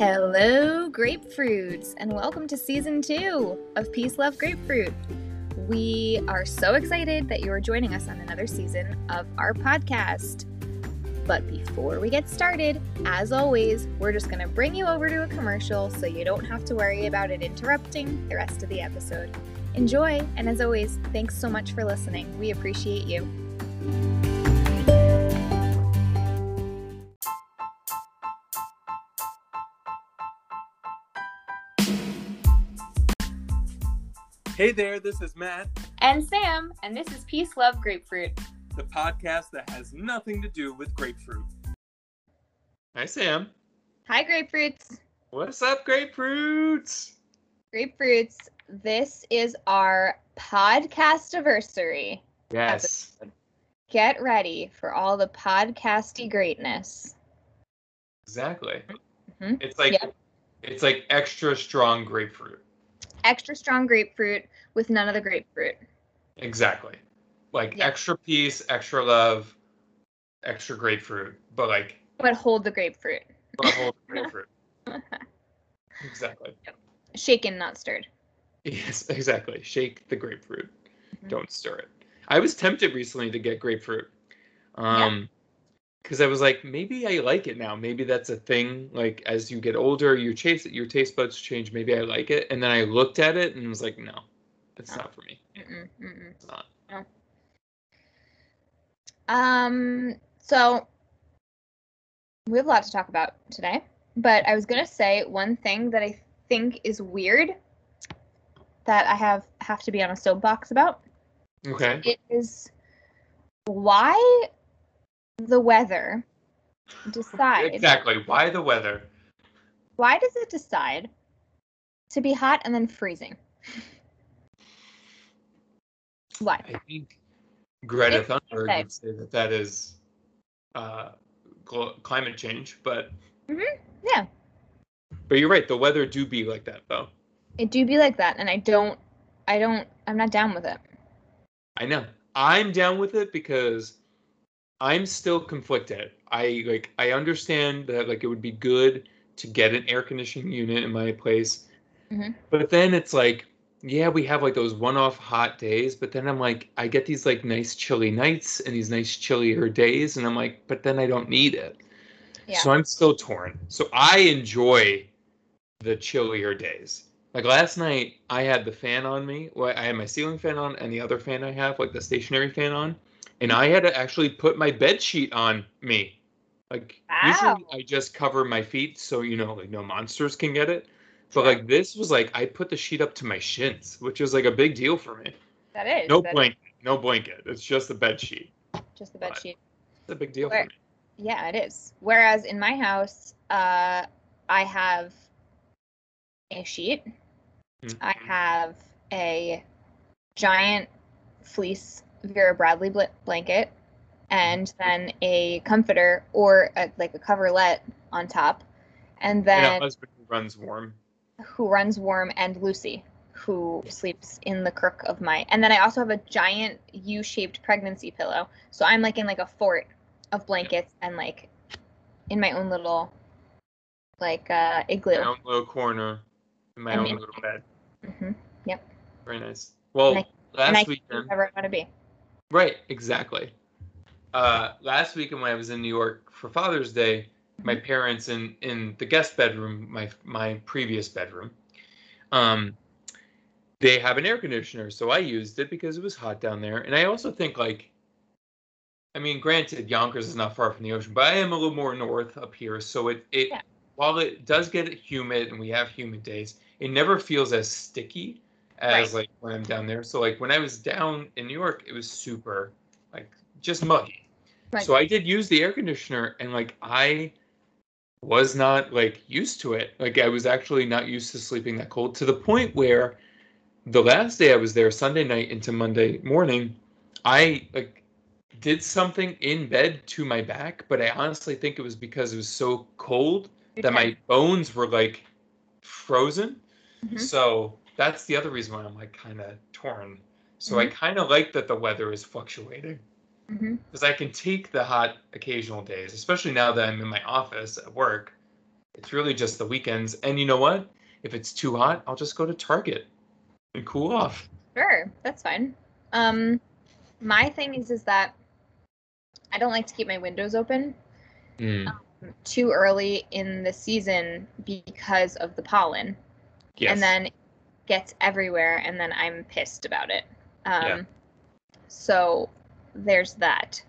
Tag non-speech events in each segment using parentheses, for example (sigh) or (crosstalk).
Hello, grapefruits, and welcome to season two of Peace Love Grapefruit. We are so excited that you are joining us on another season of our podcast. But before we get started, as always, we're just going to bring you over to a commercial so you don't have to worry about it interrupting the rest of the episode. Enjoy, and as always, thanks so much for listening. We appreciate you. Hey there, this is Matt, And Sam, and this is Peace Love Grapefruit. the podcast that has nothing to do with grapefruit. Hi, Sam. Hi, grapefruits. What's up, grapefruits? Grapefruits, this is our podcast anniversary. Yes. Get ready for all the podcasty greatness. Exactly. Mhm. It's like Yep. it's like extra strong grapefruit. Extra strong grapefruit with none of the grapefruit. Exactly. Like Yep. extra peace, extra love, extra grapefruit, but like But hold the grapefruit. but a whole grapefruit. (laughs) Exactly. Shaken, not stirred. Yes, exactly. Shake the grapefruit. Mhm. Don't stir it. I was tempted recently to get grapefruit. Yeah. Because I was like, maybe I like it now. Maybe that's a thing. Like as you get older, you chase it, your taste buds change. Maybe I like it. And then I looked at it and was like, no, it's No. not for me. Mm-mm, mm-mm. It's not. No. Um, so we have a lot to talk about today, but I was gonna say one thing that I think is weird that I have have to be on a soapbox about Okay. It is why the weather decide Exactly. Why the weather? why does it decide to be hot and then freezing? (laughs) Why? I think Greta Thunberg would say that that is uh, gl- climate change, but Yeah, but you're right. The weather do be like that though. it do be like that, and I don't, I don't, I'm not down with it. I know. I'm down with it because I'm still conflicted. I like I understand that like it would be good to get an air conditioning unit in my place. Mhm. But then it's like yeah, we have like those one-off hot days, but then I'm like I get these like nice chilly nights and these nice chillier days and I'm like but then I don't need it. Yeah. So I'm still torn. So I enjoy the chillier days. Like last night, I had the fan on me. Well, I had my ceiling fan on, and the other fan I have, like the stationary fan on, and I had to actually put my bed sheet on me. Like Wow. usually, I just cover my feet so you know, like no monsters can get it. But like this was like I put the sheet up to my shins, which is like a big deal for me. That is No that is blanket, no blanket. It's just the bed sheet. just the bed But- sheet. It's a big deal Where- for me. Yeah, it is. Whereas in my house, uh, I have a sheet. I Mhm. have a giant fleece Vera Bradley bl- blanket, and then a comforter or a, like a coverlet on top, and And then a husband who runs warm. who runs warm, and Lucy, who sleeps in the crook of my. And then I also have a giant U-shaped pregnancy pillow, so I'm like in like a fort of blankets and like in my own little like uh igloo. my own little corner in my I own mean- little bed. hmm Very nice. Well, And I- and I last can weekend, whatever I want to be. Right? Exactly. Uh, last weekend when I was in New York for Father's Day, my Mm-hmm. parents in in the guest bedroom, my my previous bedroom, um, they have an air conditioner, so I used it because it was hot down there, and I also think like. I mean, granted, Yonkers is not far from the ocean, but I am a little more north up here, so it it Yeah. while it does get humid and we have humid days, it never feels as sticky as Right. like when I'm down there. So like when I was down in New York, it was super like just muggy. Right. So I did use the air conditioner and like I was not like used to it. Like I was actually not used to sleeping that cold to the point where the last day I was there, Sunday night into Monday morning, I like did something in bed to my back, but I honestly think it was because it was so cold that my bones were like frozen. Mhm. So that's the other reason why I'm like kind of torn. So I kind of like that the weather is fluctuating because I can take the hot occasional days, especially now that I'm in my office at work. It's really just the weekends. And you know what? If it's too hot, I'll just go to Target and cool off. Sure, that's fine. Um, my thing is is that I don't like to keep my windows open Mm, too early in the season because of the pollen, yes. and then gets everywhere, and then I'm pissed about it. Um, Yeah. So there's that.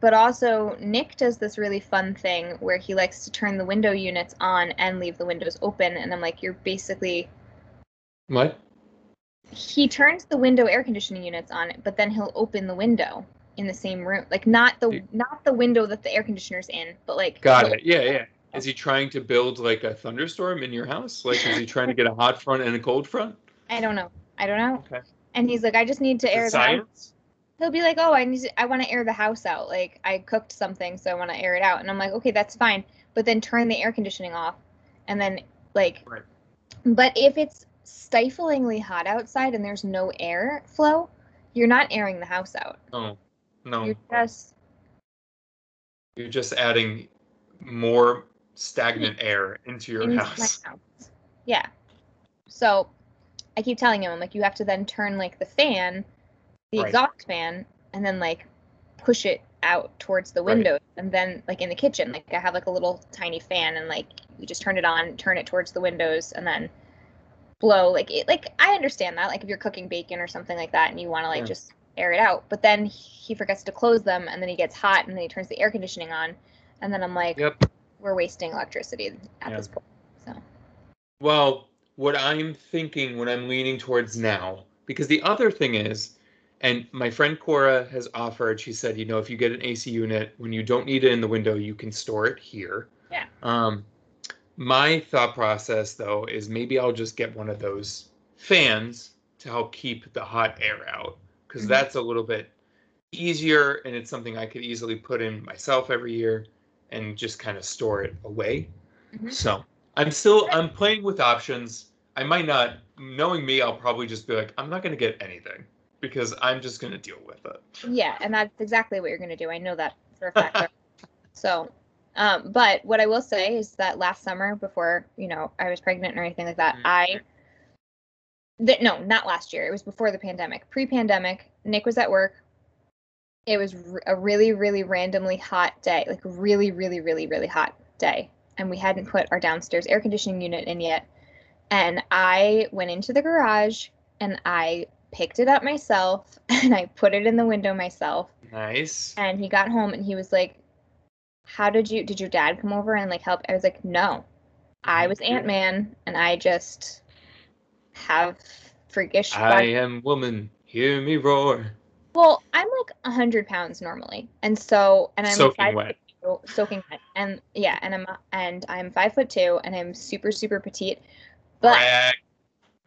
But also, Nick does this really fun thing where he likes to turn the window units on and leave the windows open, and I'm like, you're basically what? he turns the window air conditioning units on but then he'll open the window in the same room like not the not the window that the air conditioner's in but like Got it. Yeah, yeah. Is he trying to build like a thunderstorm in your house? Like, is he trying to get a hot front and a cold front? i don't know i don't know Okay. and he's like i just need to air the house. science? he'll be like oh i need to, i want to air the house out like i cooked something so i want to air it out and i'm like okay that's fine but then turn the air conditioning off and then like Right. but if it's stiflingly hot outside and there's no air flow you're not airing the house out No, no. you're just You're just adding more stagnant air into your into house. house. Yeah. So I keep telling him, I'm like, you have to then turn like the fan, the Right. exhaust fan, and then like push it out towards the Right. window. And then like in the kitchen, like I have like a little tiny fan and like you just turn it on, turn it towards the windows and then blow like it like I understand that. Like if you're cooking bacon or something like that and you want to like Yeah. just air it out. But then he forgets to close them and then he gets hot and then he turns the air conditioning on. And then I'm like, Yep. We're wasting electricity at Yeah. this point. So Well, what I'm thinking, what I'm leaning towards now, because the other thing is, and my friend Cora has offered, she said, you know, if you get an AC unit, when you don't need it in the window, you can store it here. Yeah. Um, my thought process, though, is maybe I'll just get one of those fans to help keep the hot air out, because Mhm. that's a little bit easier and it's something I could easily put in myself every year and just kind of store it away. Mhm. So I'm still I'm playing with options. I might not knowing me, I'll probably just be like, I'm not gonna get anything because I'm just gonna deal with it. Yeah, and that's exactly what you're going to do. I know that for a fact. (laughs) so, um, but what I will say is that last summer, before you know I was pregnant or anything like that, Mhm. I that no, not last year. It was before the pandemic. Pre-pandemic, Nick was at work. It was r- a really, really randomly hot day, like really, really, really, really hot day, and we hadn't put our downstairs air conditioning unit in yet. And I went into the garage and I picked it up myself (laughs) and I put it in the window myself. Nice. And he got home and he was like, How did you, did your dad come over and like help? I was like, No, oh I was Ant Man and I just have freakish. I am woman. Hear me roar. Well, I'm like 100 pounds normally. And so, and I'm Soaking five wet. foot two, soaking wet. And yeah, and I'm, and I'm five foot two and I'm super, super petite. But Brag.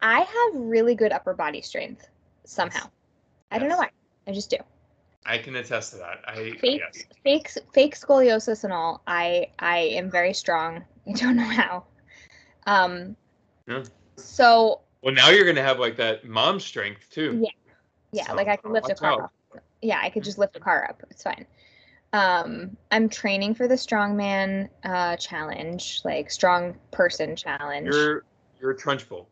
I have really good upper body strength somehow. I don't know why. I just do. I can attest to that. I fake yes. fake fake scoliosis and all i i am very strong (laughs) i don't know how um Yeah. so Well, now you're gonna have like that mom strength too. Yeah. Yeah So, like i can lift a car out. up yeah i could just lift a car up it's fine um i'm training for the strongman uh challenge like strong person challenge You're you're trunchbull.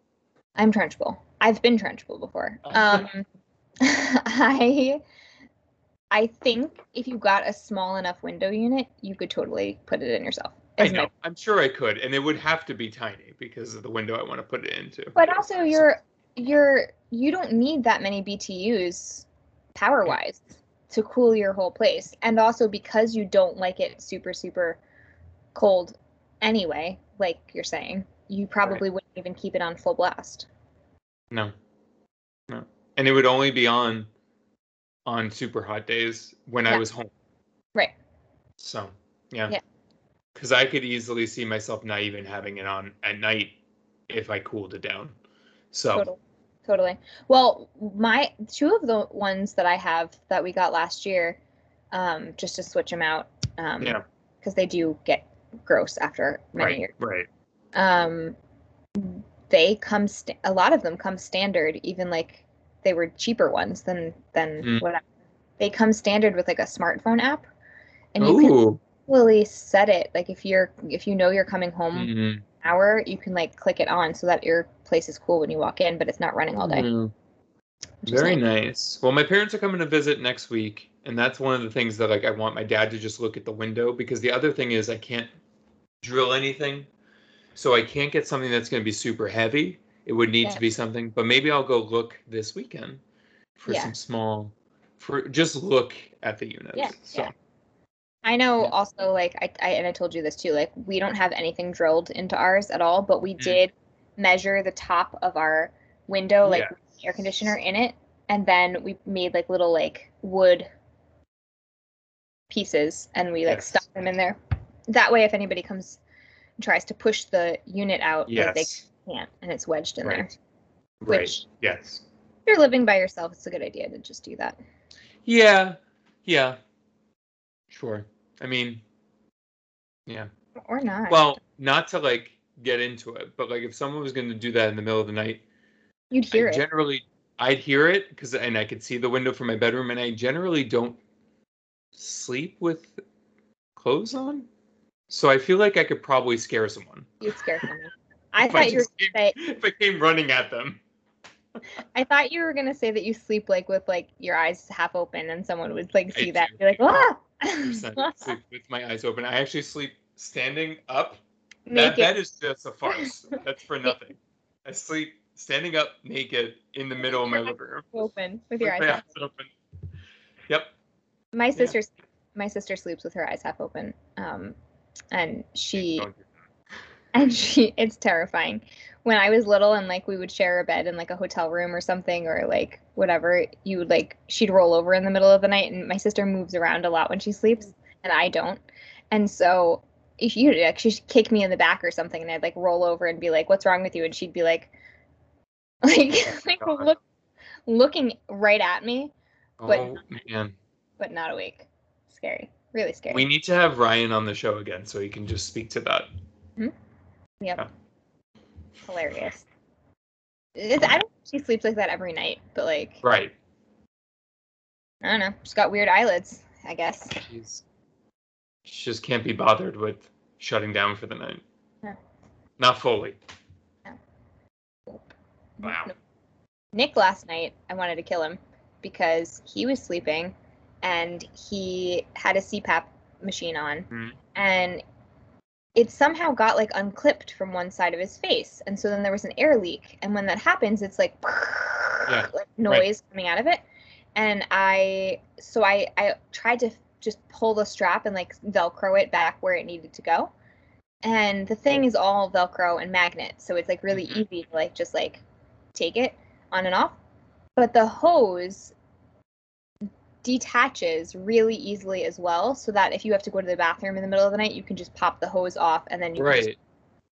i'm Trunchbull i've been Trunchbull before (laughs) um (laughs) i i think if you got a small enough window unit you could totally put it in yourself I is my know. I'm sure I could, and it would have to be tiny because of the window I want to put it into. But also you're you're you don't need that many BTUs power wise to cool your whole place. And also because you don't like it super, super cold anyway, like you're saying, you probably wouldn't even keep it on full blast. No. No. And it would only be on on super hot days when I was home. Right. So, yeah. Yeah. Cuz I could easily see myself not even having it on at night if I cooled it down. So, Totally. Totally. Well, my two of the ones that I have that we got last year, um, just to switch them out, um, Yeah. because they do get gross after many right, years. right. um they come st- a lot of them come standard even like they were cheaper ones than than Mm. whatever they come standard with like a smartphone app and you can Ooh. actually set it like if you're if you know you're coming home Mhm. Hour, you can like click it on so that your place is cool when you walk in, but it's not running all day. Mhm. Very nice. nice. Well, my parents are coming to visit next week, and that's one of the things that like I want my dad to just look at the window because the other thing is I can't drill anything, so I can't get something that's going to be super heavy. It would need Yeah. to be something, but maybe I'll go look this weekend for Yeah. some small, for just look at the units. Yeah, So yeah. I know Yeah. also like I, I and I told you this too, like we don't have anything drilled into ours at all, but we Mm. did measure the top of our window, like Yeah. air conditioner in it, and then we made like little like wood pieces and we like Yes. stuck them in there. That way if anybody comes and tries to push the unit out, like, they can't and it's wedged in there. right, right, Which yes, if you're living by yourself, it's a good idea to just do that. yeah, yeah, sure. I mean, yeah. Or not. Well, not to like get into it, but like if someone was going to do that in the middle of the night, you'd hear I it. generally I'd hear it because and I could see the window from my bedroom, and I generally don't sleep with clothes on. So I feel like I could probably scare someone. You'd scare (laughs) someone. I if I thought you were came, say if I came running at them. (laughs) I thought you were gonna say that you sleep like with like your eyes half open and someone would like I see that do. and be like, ah (laughs) with my eyes open. I actually sleep standing up. That naked. bed is just a farce. (laughs) That's for nothing. I sleep standing up naked in the middle of my living room. open with your eyes With half. eyes open. Yep. My sister my sister sleeps with her eyes half open. Um and she (laughs) and she it's terrifying. When I was little and like we would share a bed in like a hotel room or something or like whatever, you would like she'd roll over in the middle of the night and my sister moves around a lot when she sleeps and I don't. And so if you like she'd kick me in the back or something and I'd like roll over and be like, What's wrong with you? And she'd be like (laughs) like, oh like God. look looking right at me, But- Oh man. but not awake. Scary. Really scary. We need to have Ryan on the show again so he can just speak to that. Mm-hmm. Yep. Hilarious. It's, I don't think she sleeps like that every night, but like Right. I don't know. She's got weird eyelids, I guess. She's she just can't be bothered with shutting down for the night. No. Not fully. No. Wow. No. Nick last night, I wanted to kill him because he was sleeping and he had a CPAP machine on Mhm. and it somehow got like unclipped from one side of his face. And so then there was an air leak. And when that happens, it's like, Yeah, (laughs) like noise coming out of it. And I, so I, I tried to just pull the strap and like Velcro it back where it needed to go. And the thing is all Velcro and magnet. So it's like really Mhm. easy to like just like take it on and off. But the hose detaches really easily as well so that if you have to go to the bathroom in the middle of the night you can just pop the hose off and then you can just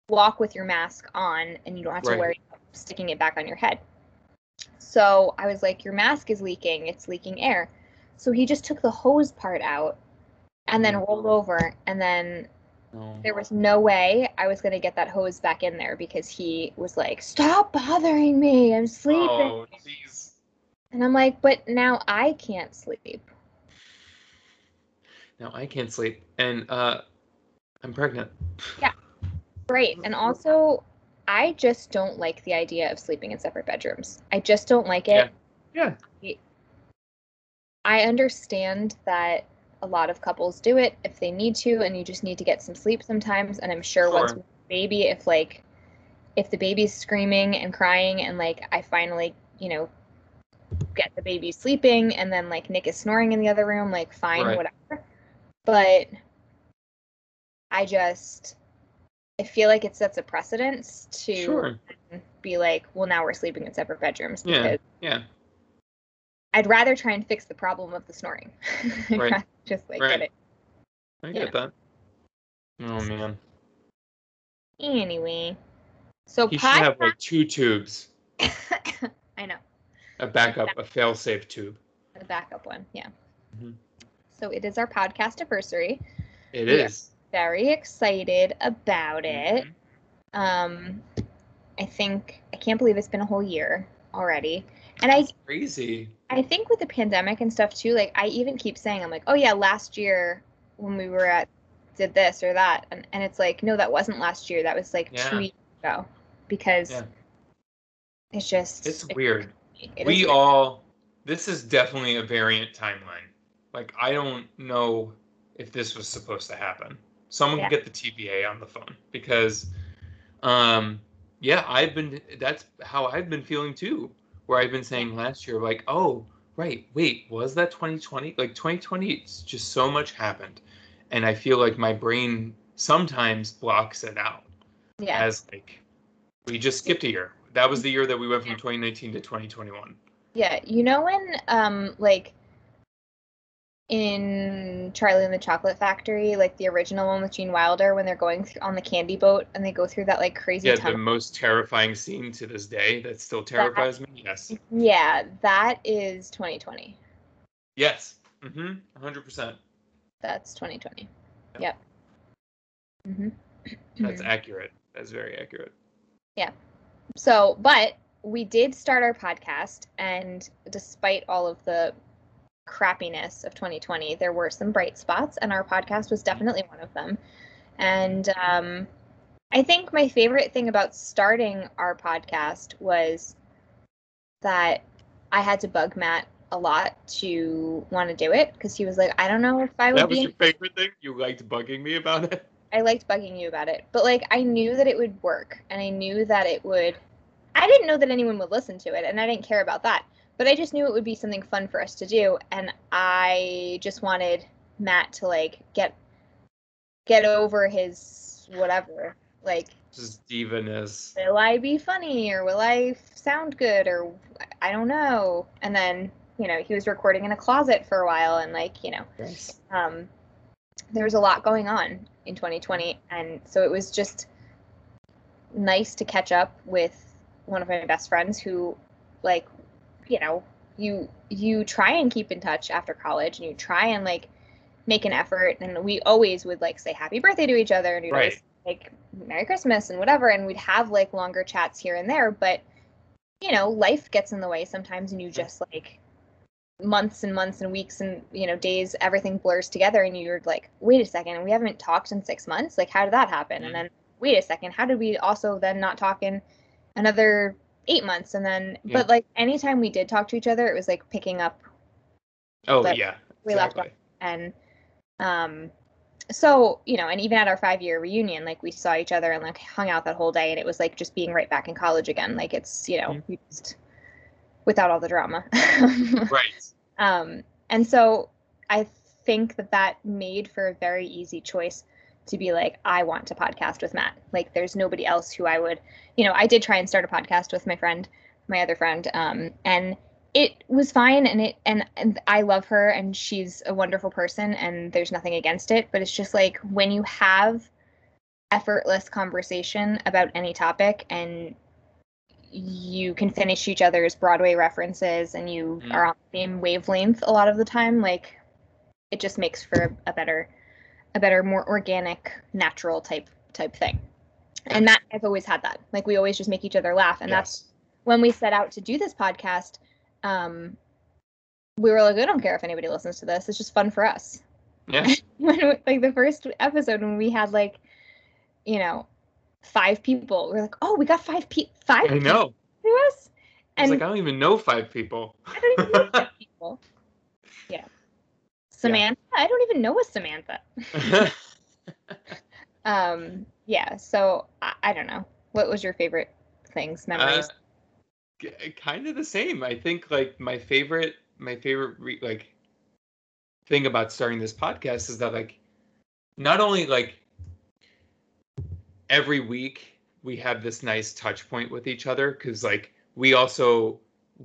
walk with your mask on and you don't have to Right. worry about sticking it back on your head. So I was like, Your mask is leaking, it's leaking air. So he just took the hose part out and then rolled mm. over and then there was no way I was gonna get that hose back in there because he was like, Stop bothering me, I'm sleeping. Oh. And I'm like, But now I can't sleep. Now I can't sleep, and uh, I'm pregnant. Yeah. Right. And also I just don't like the idea of sleeping in separate bedrooms. I just don't like it. Yeah. yeah. I understand that a lot of couples do it if they need to, and you just need to get some sleep sometimes. And I'm sure, once Sure. a baby, if like if the baby's screaming and crying, and like I finally, you know, get the baby sleeping, and then like Nick is snoring in the other room, like fine, Right. whatever. But I just I feel like it sets a precedence to Sure. be like, well, now we're sleeping in separate bedrooms Yeah. because Yeah. I'd rather try and fix the problem of the snoring. (laughs) Right. just like Right. get it. I Yeah. get that. Oh man. Anyway, so He should have like two tubes, (coughs) I know a backup, a fail-safe tube. A backup one. Yeah. Mhm. So it is our podcast anniversary. It Yeah. is. Very excited about it. Mhm. Um, I think I can't believe it's been a whole year already, and I crazy. I think with the pandemic and stuff too, like I even keep saying, I'm like, oh yeah, last year when we were at did this or that, and and it's like no, that wasn't last year. That was like Yeah. two years ago, because Yeah. it's just It's weird. It we all this is definitely a variant timeline. Like I don't know if this was supposed to happen. Someone Yeah. get the TVA on the phone because um yeah, I've been that's how I've been feeling too. Where I've been saying last year like, "Oh, right, wait, was that 2020? Like 2020 it's just so much happened." And I feel like my brain sometimes blocks it out yeah as like we just skipped a year. That was the year that we went from 2019 to 2021. Yeah, you know when um like in Charlie and the Chocolate Factory, like the original one with Gene Wilder, when they're going th- on the candy boat and they go through that like crazy Yeah, the most terrifying scene to this day that still terrifies me. Yes. Yeah, that is 2020. Yes. Mm-hmm. 100%. That's 2020. Yeah. Yep. hmm That's (clears throat) accurate. That's very accurate. So, but we did start our podcast, and despite all of the crappiness of 2020, there were some bright spots, and our podcast was definitely one of them. And um, I think my favorite thing about starting our podcast was that I had to bug Matt a lot to want to do it because he was like, I don't know if I would That be. was in- your favorite thing? You liked bugging me about it? I liked bugging you about it, but like I knew that it would work and I knew that it would I didn't know that anyone would listen to it and I didn't care about that. But I just knew it would be something fun for us to do and I just wanted Matt to like get get over his whatever. Like Just divaness. will I be funny or will I sound good or I don't know. And then, you know, he was recording in a closet for a while and like, you know, Yes. um, there was a lot going on in 2020 and so it was just nice to catch up with one of my best friends who like you know you you try and keep in touch after college and you try and like make an effort and we always would like say happy birthday to each other and we'd always like merry christmas and whatever and we'd have like longer chats here and there but you know life gets in the way sometimes and you mm. just like months and months and weeks and you know days everything blurs together and you're like wait a second we haven't talked in six months like how did that happen Mhm. and then wait a second how did we also then not talk in another eight months and then Yeah. but like anytime we did talk to each other it was like picking up Oh, yeah. we left exactly. and um so you know and even at our five year reunion like we saw each other and like hung out that whole day and it was like just being right back in college again like it's you know Mhm. we just without all the drama Right. Um and so i think that that made for a very easy choice to be like i want to podcast with matt. Like there's nobody else who i would you know i did try and start a podcast with my friend my other friend um and it was fine and it and, and i love her and she's a wonderful person and there's nothing against it but it's just like when you have effortless conversation about any topic and you can finish each other's broadway references and you Mhm. are on the same wavelength a lot of the time like it just makes for a better a better more organic natural type type thing and Matt and i've always had that like we always just make each other laugh and that's when we set out to do this podcast, um, we were like, I don't care if anybody listens to this. It's just fun for us. Yeah. (laughs) When like the first episode when we had like, you know, five people, we are like, oh, we got five pe- five I know. people to us, and like, I don't even know five people. I don't even know five (laughs) people. Yeah, Samantha. I don't even know a Samantha. (laughs) Um, yeah. So I, I don't know. What was your favorite things, memories? Uh, kind of the same. I think like my favorite, my favorite re- like thing about starting this podcast is that like not only like every week we have this nice touch point with each other because like we also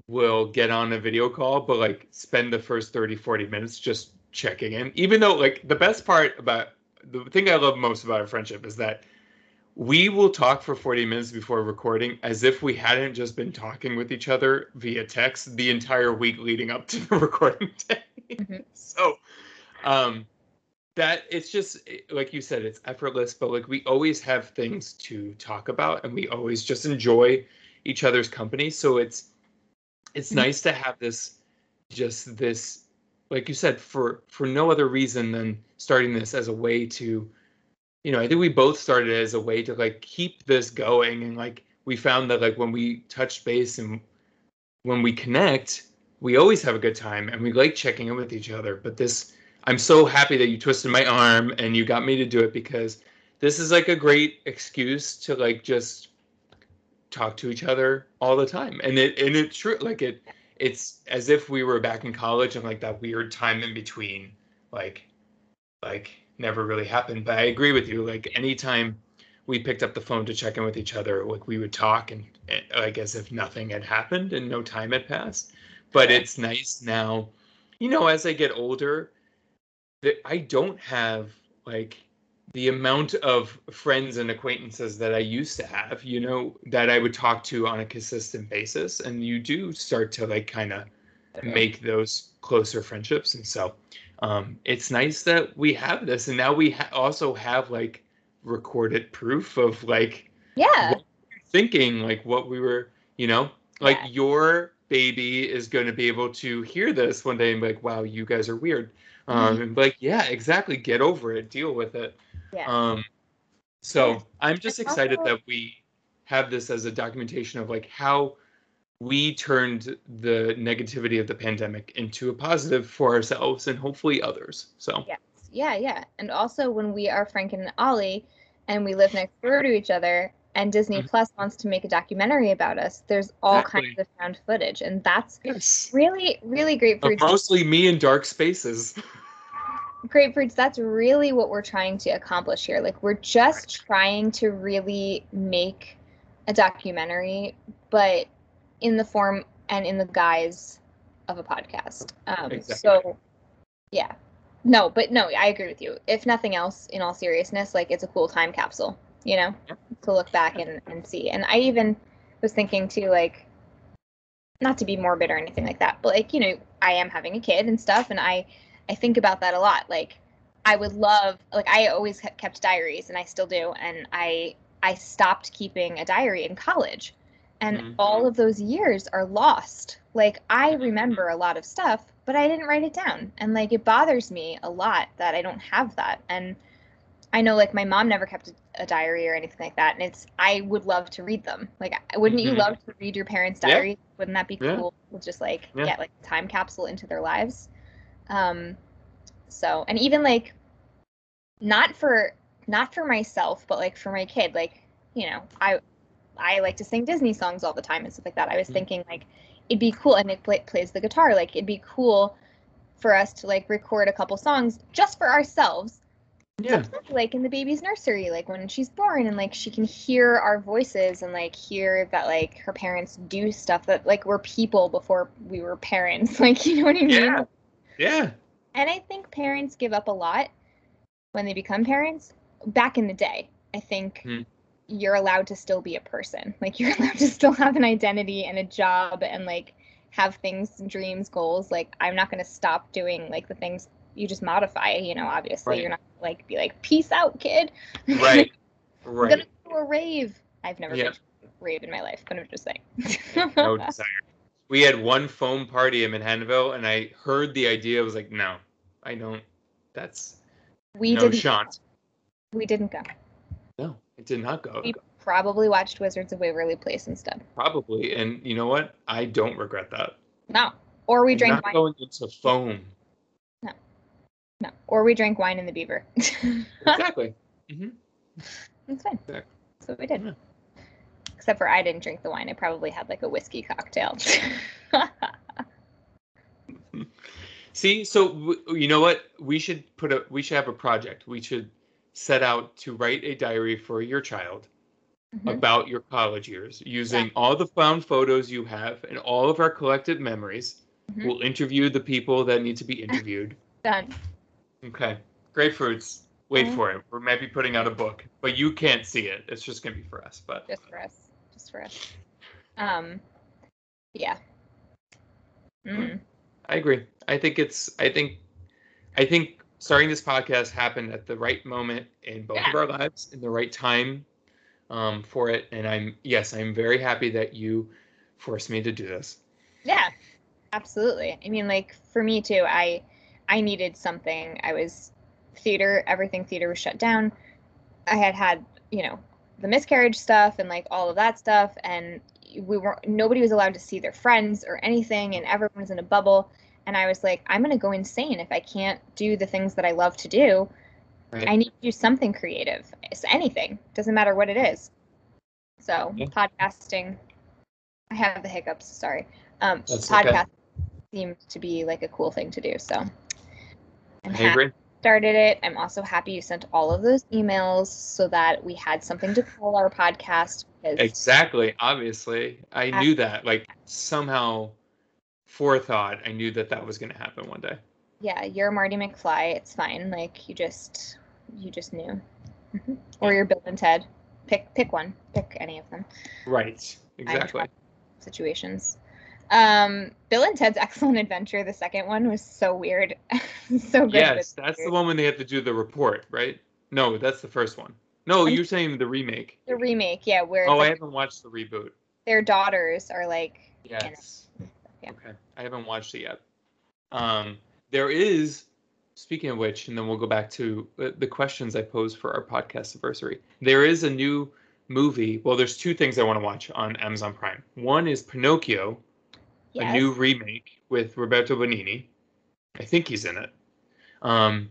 will get on a video call but like spend the first 30 40 minutes just checking in even though like the best part about the thing i love most about our friendship is that we will talk for 40 minutes before recording as if we hadn't just been talking with each other via text the entire week leading up to the (laughs) recording day. Mhm. So, um, that it's just like you said, it's effortless, but like we always have things to talk about and we always just enjoy each other's company. So it's it's Mhm. nice to have this just this like you said for for no other reason than starting this as a way to you know, I think we both started as a way to like keep this going and like we found that like when we touch base and when we connect, we always have a good time and we like checking in with each other. But this I'm so happy that you twisted my arm and you got me to do it because this is like a great excuse to like just talk to each other all the time. And it and it's true like it it's as if we were back in college and like that weird time in between like like never really happened. But I agree with you. Like anytime we picked up the phone to check in with each other, like we would talk and, and like as if nothing had happened and no time had passed. But it's nice now, you know, as I get older, that I don't have like the amount of friends and acquaintances that I used to have, you know, that I would talk to on a consistent basis. And you do start to like kind of make those closer friendships. And so um, it's nice that we have this. And now we ha- also have like recorded proof of like, yeah, thinking, like what we were, you know, like yeah. your baby is going to be able to hear this one day and be like, wow, you guys are weird. Um, mm-hmm. and like, yeah, exactly. Get over it. Deal with it. Yeah. Um, so I'm just excited that we have this as a documentation of like how we turned the negativity of the pandemic into a positive for ourselves and hopefully others. So yes. yeah, yeah. And also when we are Frank and Ollie and we live next door to each other and Disney mm-hmm. Plus wants to make a documentary about us, there's all exactly. kinds of found footage. And that's yes. really, really great for mostly me in dark spaces. grapefruits that's really what we're trying to accomplish here like we're just trying to really make a documentary but in the form and in the guise of a podcast um exactly. so yeah no but no i agree with you if nothing else in all seriousness like it's a cool time capsule you know yeah. to look back and, and see and i even was thinking too like not to be morbid or anything like that but like you know i am having a kid and stuff and i I think about that a lot. Like I would love like I always kept diaries and I still do and I I stopped keeping a diary in college. And mm-hmm. all of those years are lost. Like I remember a lot of stuff, but I didn't write it down. And like it bothers me a lot that I don't have that. And I know like my mom never kept a, diary or anything like that. And it's I would love to read them. Like wouldn't mm-hmm. you love to read your parents' diary? Yeah. Wouldn't that be cool? Yeah. With just like yeah. get like time capsule into their lives. Um, so, and even like, not for not for myself, but like for my kid, like you know, I I like to sing Disney songs all the time and stuff like that. I was mm-hmm. thinking like it'd be cool, and Nick play, plays the guitar. Like it'd be cool for us to like record a couple songs just for ourselves. Yeah. Like in the baby's nursery, like when she's born, and like she can hear our voices and like hear that like her parents do stuff that like we're people before we were parents. (laughs) Like you know what I mean? Yeah. Yeah. And I think parents give up a lot when they become parents. Back in the day, I think hmm. you're allowed to still be a person. (laughs) Like you're allowed to still have an identity and a job and like have things, dreams, goals. Like I'm not going to stop doing like the things you just modify, you know, obviously. Right. You're not like be like peace out, kid. Right. (laughs) Right. I'm going to do a rave. I've never yep. been to a rave in my life, but I'm just saying. no (laughs) desire we had one foam party in Manhattanville, and I heard the idea. I was like, no, I don't. That's we no didn't. Shant. We didn't go. No, it did not go. We probably watched Wizards of Waverly Place instead. Probably, and you know what? I don't regret that. No, or we drank not wine. going into foam. No, or we drank wine in the Beaver. (laughs) exactly. Mm-hmm. That's fine. Exactly. That's what we did. Yeah. Except for I didn't drink the wine. I probably had like a whiskey cocktail. (laughs) See, so you know what? We should put a we should have a project. We should set out to write a diary for your child mm-hmm. about your college years using yeah. all the found photos you have and all of our collected memories. Mm-hmm. We'll interview the people that need to be interviewed. Done. Okay. Grapefruits. Wait mm-hmm. for it. We're maybe putting out a book, but you can't see it. It's just gonna be for us. But just for us Just for us. Um, yeah. Mm. I agree. I think it's. I think. I think starting this podcast happened at the right moment in both yeah. of our lives, in the right time um, for it. And I'm yes, I'm very happy that you forced me to do this. Yeah, absolutely. I mean, like for me too. I I needed something. I was theater. Everything theater was shut down I had had, you know, the miscarriage stuff and like all of that stuff and we were nobody was allowed to see their friends or anything and everyone was in a bubble and I was like I'm going to go insane if I can't do the things that I love to do. Right. I need to do something creative. It's anything. Doesn't matter what it is. So, Yeah. podcasting I have the hiccups, sorry. Um That's okay. podcast seemed to be like a cool thing to do. So, I'm I happy started it. I'm also happy you sent all of those emails so that we had something to call our podcast. Because Exactly. Obviously, I knew that. Like somehow, forethought, I knew that that was going to happen one day. yeah, you're Marty McFly. It's fine. Like you just you just knew. (laughs) Or you're Bill and Ted. Pick pick one. Pick any of them Right. Exactly. situations. Um, Bill and Ted's (laughs) Excellent Adventure, the second one, was so weird. (laughs) so good. Yes, that's the one when they have to do the report, right? No, that's the first one. No, I'm- you're saying the remake. The remake, yeah, where Oh, I like haven't watched the reboot. their daughters are like Yes. Yeah. Okay. I haven't watched it yet. Um, there is, speaking of which, and then we'll go back to uh, the questions I posed for our podcast anniversary. There is a new movie. Well, there's two things I want to watch on Amazon Prime. One is Pinocchio, yes. a new remake with Roberto Benigni. I think he's in it. Um,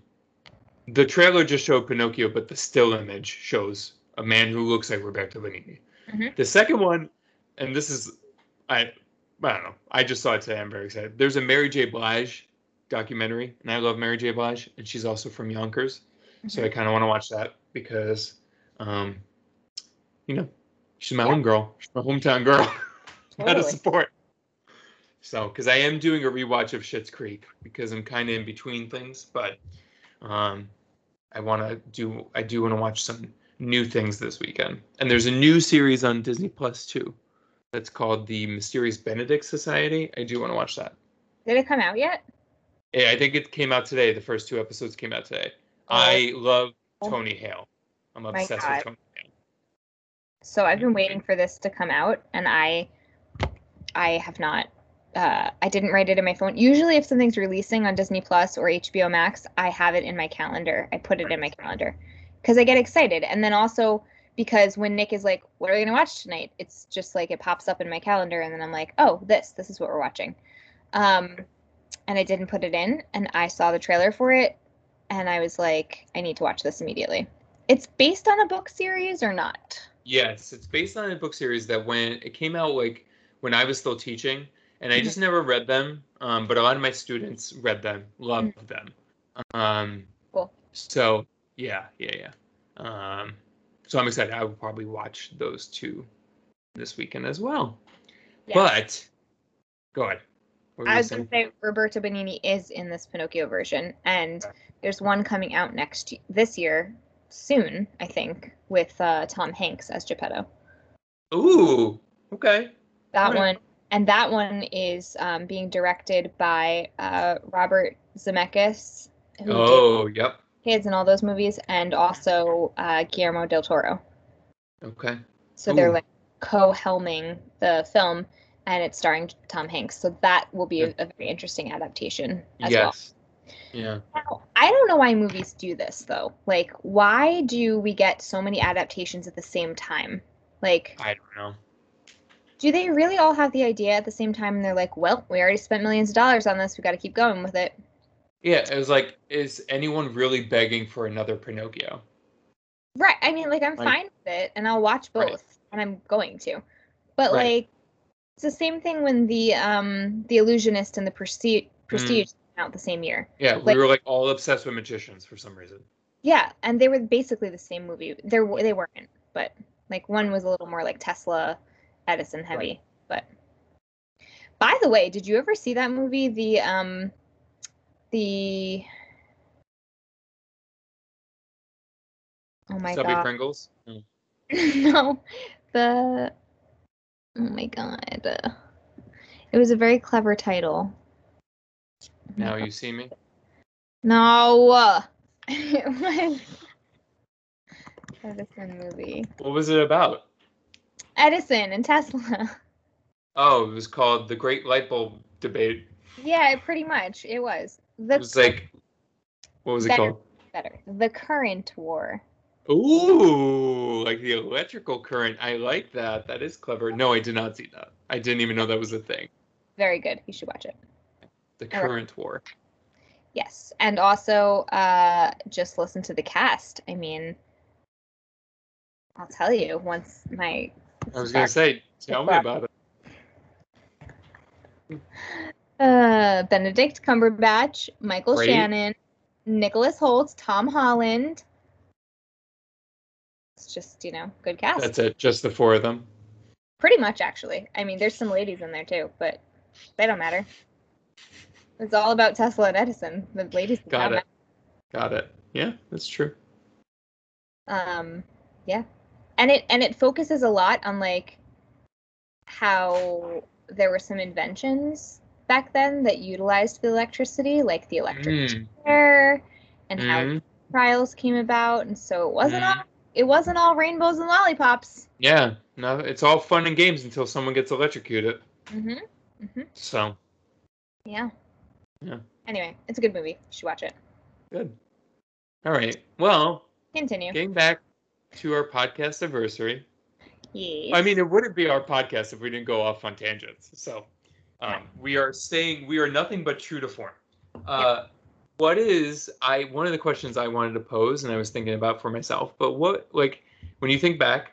the trailer just showed Pinocchio, but the still image shows a man who looks like Roberto Benigni. Mhm. The second one, and this is, I, I don't know. I just saw it today. I'm very excited. There's a Mary J. Blige documentary, and I love Mary J. Blige, and she's also from Yonkers, so I kind of want to watch that because, um, you know, she's my Yeah. home girl, she's my hometown girl. (laughs) Gotta Totally. support. So, because I am doing a rewatch of Schitt's Creek because I'm kind of in between things, but um, I want to do. I do want to watch some new things this weekend, and there's a new series on Disney Plus too. That's called the Mysterious Benedict Society. I do want to watch that. Did it come out yet? Yeah, I think it came out today. The first two episodes came out today. Oh. I love Tony Hale. I'm obsessed with Tony Hale. So I've been waiting for this to come out, and I, I have not. Uh, I didn't write it in my phone. Usually, if something's releasing on Disney Plus or HBO Max, I have it in my calendar. I put it in my calendar because I get excited, and then also because when Nick is like, "What are we gonna watch tonight?" It's just like it pops up in my calendar, and then I'm like, "Oh, this. This is what we're watching." Um, and I didn't put it in, and I saw the trailer for it, and I was like, "I need to watch this immediately." It's based on a book series or not? Yes, it's based on a book series that when it came out, like when I was still teaching, and I just never read them. Um, but a lot of my students read them, loved them. Um, Cool. So yeah, yeah, yeah. Um, so I'm excited. I will probably watch those two this weekend as well. Yeah. But go ahead. I was going to say Roberto Benigni is in this Pinocchio version, and there's one coming out next this year, soon I think, with uh, Tom Hanks as Geppetto. Ooh, okay. That Alright. one, and that one is um, being directed by uh, Robert Zemeckis, who Oh, yep. Kids and all those movies, and also uh, Guillermo del Toro. Okay. So they're like co-helming the film, and it's starring Tom Hanks. So that will be a, a very interesting adaptation as well. yes. Yeah. Now, I don't know why movies do this though. Like, why do we get so many adaptations at the same time? Like, I don't know. Do they really all have the idea at the same time and they're like, well, we already spent millions of dollars on this, we got to keep going with it? Yeah, it was like, is anyone really begging for another Pinocchio? Right. I mean, like, I'm Like- fine with it and I'll watch both Right. and I'm going to. But, Right. like, it's the same thing when the um the illusionist and the prestige prestige came out the same year. Yeah, Like- we were like all obsessed with magicians for some reason. Yeah, and they were basically the same movie. They were they weren't, but like one was a little more like Tesla, Edison heavy. But by the way, did you ever see that movie? The um, the oh my Stubby god, Pringles. (laughs) Mm. no, the oh my god, uh, it was a very clever title. Now you see me. No. it was (laughs) Edison movie. What was it about? Edison and Tesla. Oh, it was called the Great Light Bulb Debate. yeah, pretty much. It was. The It was like, what was it called? better. The current war. Ooh, like the electrical current. I like that. That is clever. No, I did not see that. I didn't even know that was a thing. Very good. You should watch it. The All right. current war. Yes, and also uh, just listen to the cast. I mean, I'll tell you once my. I was gonna say, tell me about it. Uh, Benedict Cumberbatch, Michael Great. Shannon, Nicholas Hoult, Tom Holland. It's just you know good cast. That's it. Just the four of them. Pretty much, actually. I mean, there's some ladies in there too, but they don't matter. It's all about Tesla and Edison. The ladies. Got it. Got it. Yeah, that's true. um yeah and it and it focuses a lot on like how there were some inventions back then that utilized the electricity like the electric Mm, chair and how mhm. trials came about and so it wasn't Mhm. all it wasn't all rainbows and lollipops Yeah, no, it's all fun and games until someone gets electrocuted. mm-hmm So yeah Yeah. anyway it's a good movie you should watch it good. All right. Well, continue getting back to our podcast anniversary. yes. I mean, it wouldn't be our podcast if we didn't go off on tangents. So, um, we are saying We are nothing but true to form. Uh, What is I? One of the questions I wanted to pose, and I was thinking about for myself. But what, like, when you think back,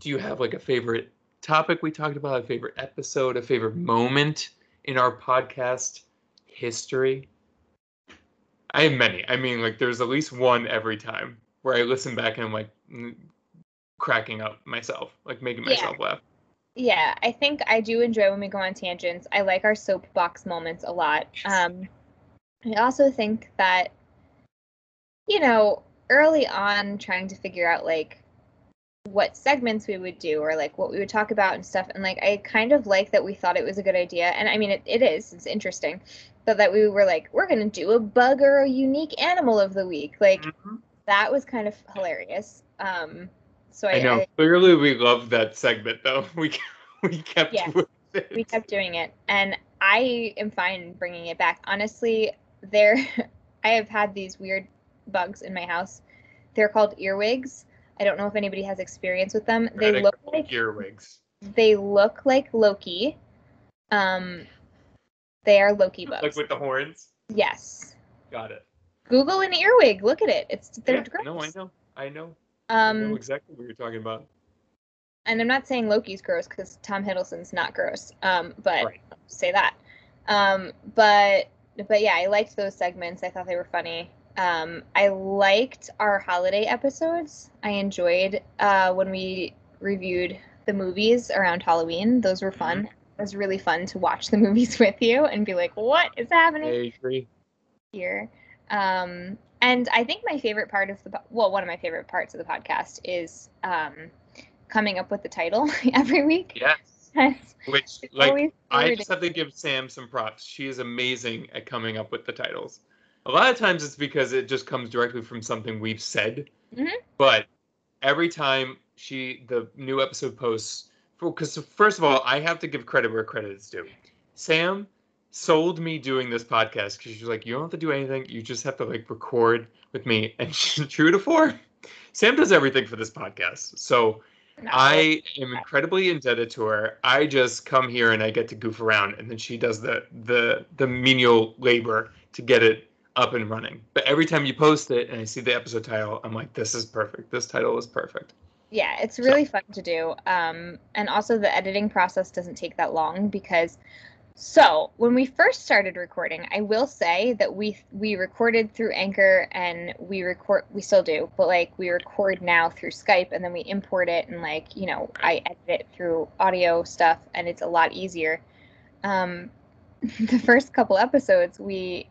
do you have like a favorite topic we talked about, a favorite episode, a favorite moment in our podcast history? I have many. I mean, like, there's at least one every time where I listen back and I'm like cracking up myself, like making Yeah. myself laugh. Yeah, I think I do enjoy when we go on tangents. I like our soapbox moments a lot. Um, I also think that, you know, early on trying to figure out like what segments we would do or like what we would talk about and stuff. And like, I kind of like that we thought it was a good idea. And I mean, it, it is, it's interesting. But that we were like, we're going to do a bug or a unique animal of the week. Like, Mhm. that was kind of hilarious. Um, so I, I know. I Clearly, we love that segment, though. (laughs) We we kept Yeah. we kept doing it and i am fine bringing it back honestly there (laughs) i have had these weird bugs in my house they're called earwigs i don't know if anybody has experience with them they look like earwigs. they look like loki um they are loki bugs Like with the horns. yes Got it. google an earwig look at it it's they're Yeah, gross no, I know. I know. I know um exactly what you're talking about. and i'm not saying loki's gross because tom hiddleston's not gross um but Right. say that. Um, but but yeah, I liked those segments. I thought they were funny. Um, I liked our holiday episodes. I enjoyed uh, when we reviewed the movies around Halloween. Those were fun. It was really fun to watch the (laughs) movies with you and be like, "What is I happening agree. here?" Um, and I think my favorite part of the well, one of my favorite parts of the podcast is um, coming up with the title (laughs) every week. Yes. Which, like, I just have to give Sam some props. She is amazing at coming up with the titles. A lot of times it's because it just comes directly from something we've said. Mhm. But every time she the new episode posts, because first of all, I have to give credit where credit is due. Sam sold me doing this podcast because she's like, you don't have to do anything. You just have to like record with me. And (laughs) she's true to form. Sam does everything for this podcast. So No. I am incredibly indebted to her. I just come here and I get to goof around, and then she does the the the menial labor to get it up and running. But every time you post it and I see the episode title, I'm like, this is perfect. This title is perfect. yeah it's really fun to do um, and also the editing process doesn't take that long because so when we first started recording i will say that we we recorded through anchor and we record we still do but like we record now through skype and then we import it and like you know i edit it through audio stuff and it's a lot easier. Um, (laughs) the first couple episodes we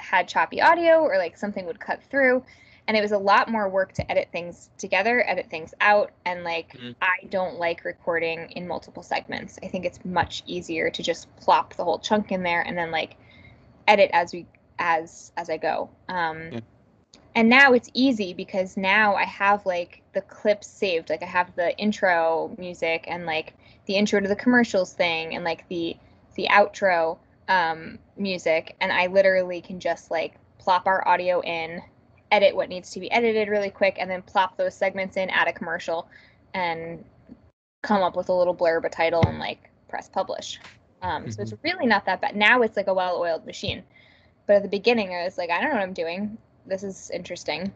had choppy audio or like something would cut through and it was a lot more work to edit things together edit things out and like Mhm. i don't like recording in multiple segments i think it's much easier to just plop the whole chunk in there and then like edit as we as as i go um Yeah. and now it's easy because now i have like the clips saved like i have the intro music and like the intro to the commercials thing and like the the outro um music and i literally can just like plop our audio in edit what needs to be edited really quick and then plop those segments in, add a commercial, and come up with a little blurb, a title, and like press publish. Um, So it's really not that bad. Now it's like a well oiled machine. But at the beginning, I was like, I don't know what I'm doing. This is interesting.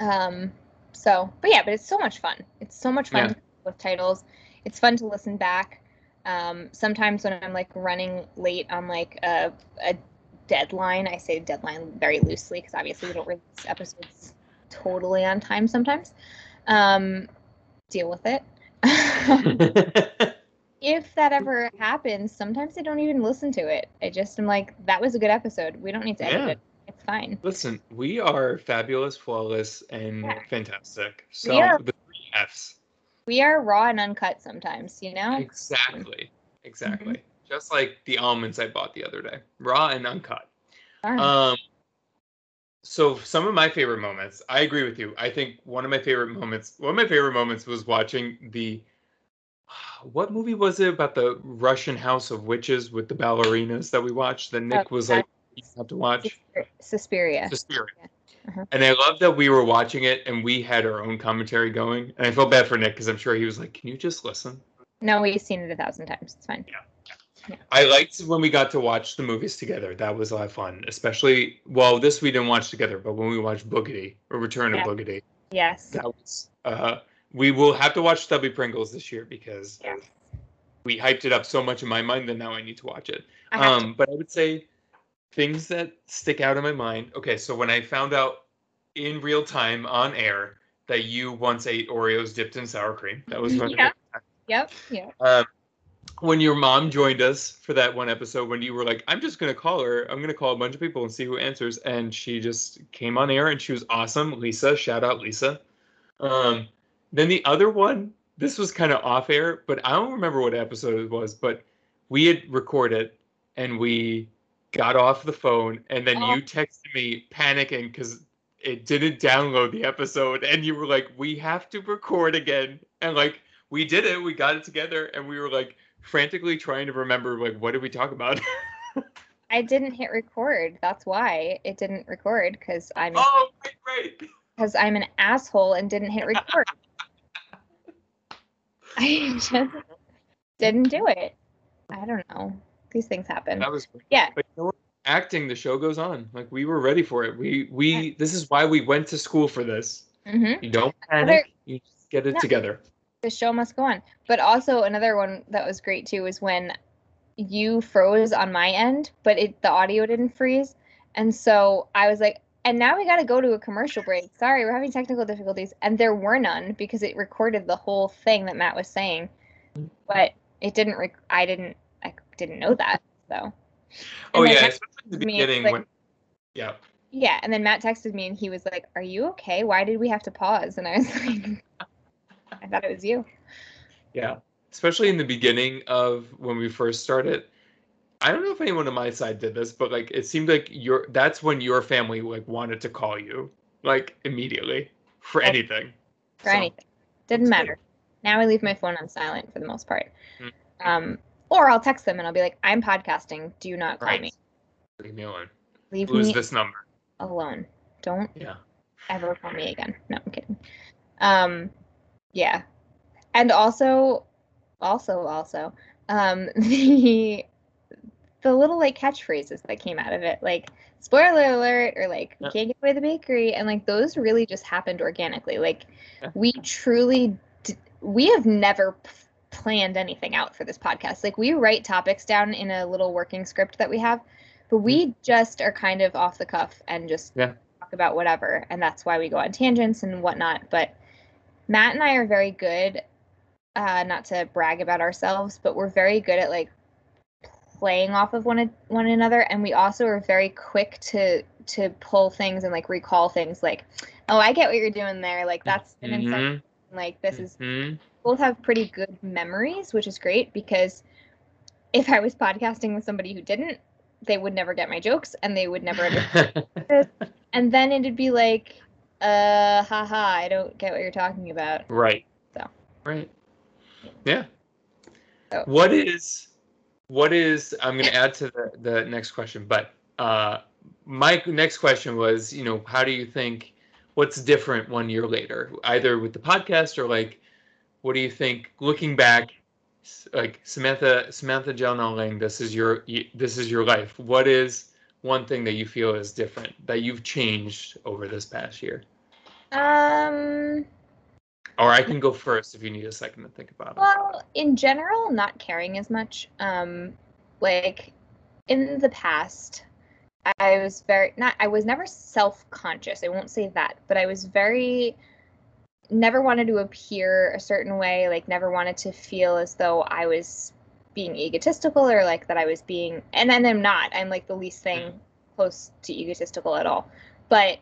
Um, so, but yeah, but it's so much fun. It's so much fun Yeah. with titles. It's fun to listen back. Um, sometimes when I'm like running late on like a, a deadline, I say deadline very loosely because obviously we don't release episodes totally on time sometimes. Um, deal with it. (laughs) if that ever happens, sometimes I don't even listen to it. I just am like, that was a good episode. We don't need to edit Yeah. it. It's fine. Listen, we are fabulous, flawless, and Yeah. fantastic. We So are. the three Fs. We are raw and uncut sometimes, you know? Exactly. Exactly. Mm-hmm. Just like the almonds I bought the other day, raw and uncut. Darn. Um, so some of my favorite moments, I agree with you. I think one of my favorite moments, one of my favorite moments was watching the, (sighs) what movie was it about the Russian House of Witches with the ballerinas that we watched? That Nick was like, you have to watch. Suspiria. Suspiria. Uh-huh. And I love that we were watching it and we had our own commentary going. And I felt bad for Nick because I'm sure he was like, "Can you just listen?" No, we've seen it a thousand times. It's fine. I liked when we got to watch the movies together. That was a lot of fun, especially well, this we didn't watch together, but when we watched Boogedy or Return Yeah. of Boogedy, Yes. that was. Uh, we will have to watch Stubby Pringles this year because we hyped it up so much in my mind that now I need to watch it. I Um, but I would say things that stick out in my mind. Okay, so when I found out in real time on air that you once ate Oreos dipped in sour cream, that was (laughs) one. Yeah. Yep. Yep. Um, when your mom joined us for that one episode, when you were like, "I'm just gonna call her. I'm gonna call a bunch of people and see who answers," and she just came on air and she was awesome. Lisa, shout out Lisa. Um, then the other one, this was kind of off air, but I don't remember what episode it was, but we had recorded and we got off the phone, and then Oh. you texted me panicking because it didn't download the episode, and you were like, "We have to record again," and like we did it, we got it together, and we were like frantically trying to remember like what did we talk about? (laughs) I didn't hit record. That's why it didn't record because I'm oh, right, right. because I'm an asshole and didn't hit record. (laughs) I just didn't do it. I don't know. These things happen. That was great. Yeah. But you know acting, the show goes on. Like we were ready for it. We we this is why we went to school for this. hmm You don't Other- panic. You just get it No. together. The show must go on. But also another one that was great too was when you froze on my end, but it the audio didn't freeze, and so I was like, and now we got to go to a commercial break. Sorry, we're having technical difficulties, and there were none because it recorded the whole thing that Matt was saying, but it didn't. Rec- I didn't. I didn't know that. So Oh yeah, especially in the beginning like- when yeah. yeah, and then Matt texted me and he was like, "Are you okay? Why did we have to pause?" And I was (laughs) like, "I thought it was you." Yeah. Especially in the beginning of when we first started. I don't know if anyone on my side did this, but like it seemed like your that's when your family like wanted to call you like immediately for Oh. anything. for So, anything. Didn't matter. Now I leave my phone on silent for the most part. Mm. Um, or I'll text them and I'll be like, "I'm podcasting. Do not call Right. me. Leave me alone. Leave Lose me this number. alone. Don't Yeah. ever call me again." No, I'm kidding. Um, yeah, and also, also, also, um, (laughs) the the little like catchphrases that came out of it, like spoiler alert or like Yeah. can't get away the bakery and like those really just happened organically like Yeah. we truly d- we have never p- planned anything out for this podcast like we write topics down in a little working script that we have but we just are kind of off the cuff and just Yeah. talk about whatever and that's why we go on tangents and whatnot but matt and i are very good uh not to brag about ourselves but we're very good at like playing off of one one another and we also are very quick to to pull things and like recall things like oh i get what you're doing there like that's an insight. Mhm, like this is mhm. both have pretty good memories which is great because if i was podcasting with somebody who didn't they would never get my jokes and they would never (laughs) understand and then it'd be like uh haha i don't get what you're talking about right. So. Right. Yeah. So- What is what is I'm gonna add to the, the next question, but uh my next question was, you know, how do you think what's different one year later, either with the podcast or like, what do you think looking back? Like Samantha, Samantha Jalnaling, this is your this is your life. What is one thing that you feel is different that you've changed over this past year? Um, or I can go first if you need a second to think about it. Well, in general, not caring as much. Um, like in the past, I was very not. I was never self-conscious. I won't say that, but I was very never wanted to appear a certain way. Like never wanted to feel as though I was being egotistical or like that I was being. And then I'm not. I'm like the least thing mm-hmm. close to egotistical at all. But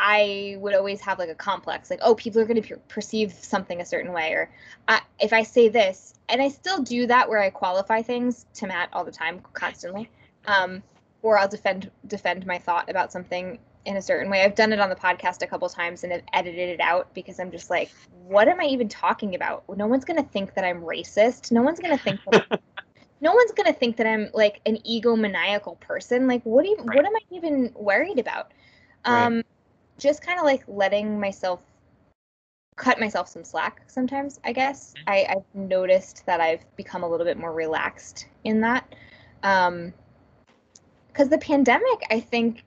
I would always have like a complex, like, oh, people are going to perceive something a certain way, or uh, if I say this, and I still do that where I qualify things to Matt all the time, constantly, um, or I'll defend defend my thought about something in a certain way. I've done it on the podcast a couple times and have edited it out because I'm just like, what am I even talking about? No one's going to think that I'm racist. No one's going to think that. (laughs) no one's going to think that I'm like an egomaniacal person. Like, what do you, right. what am I even worried about? Um, right just kind of like letting myself cut myself some slack sometimes i guess mm-hmm. I, i've noticed that i've become a little bit more relaxed in that um because the pandemic i think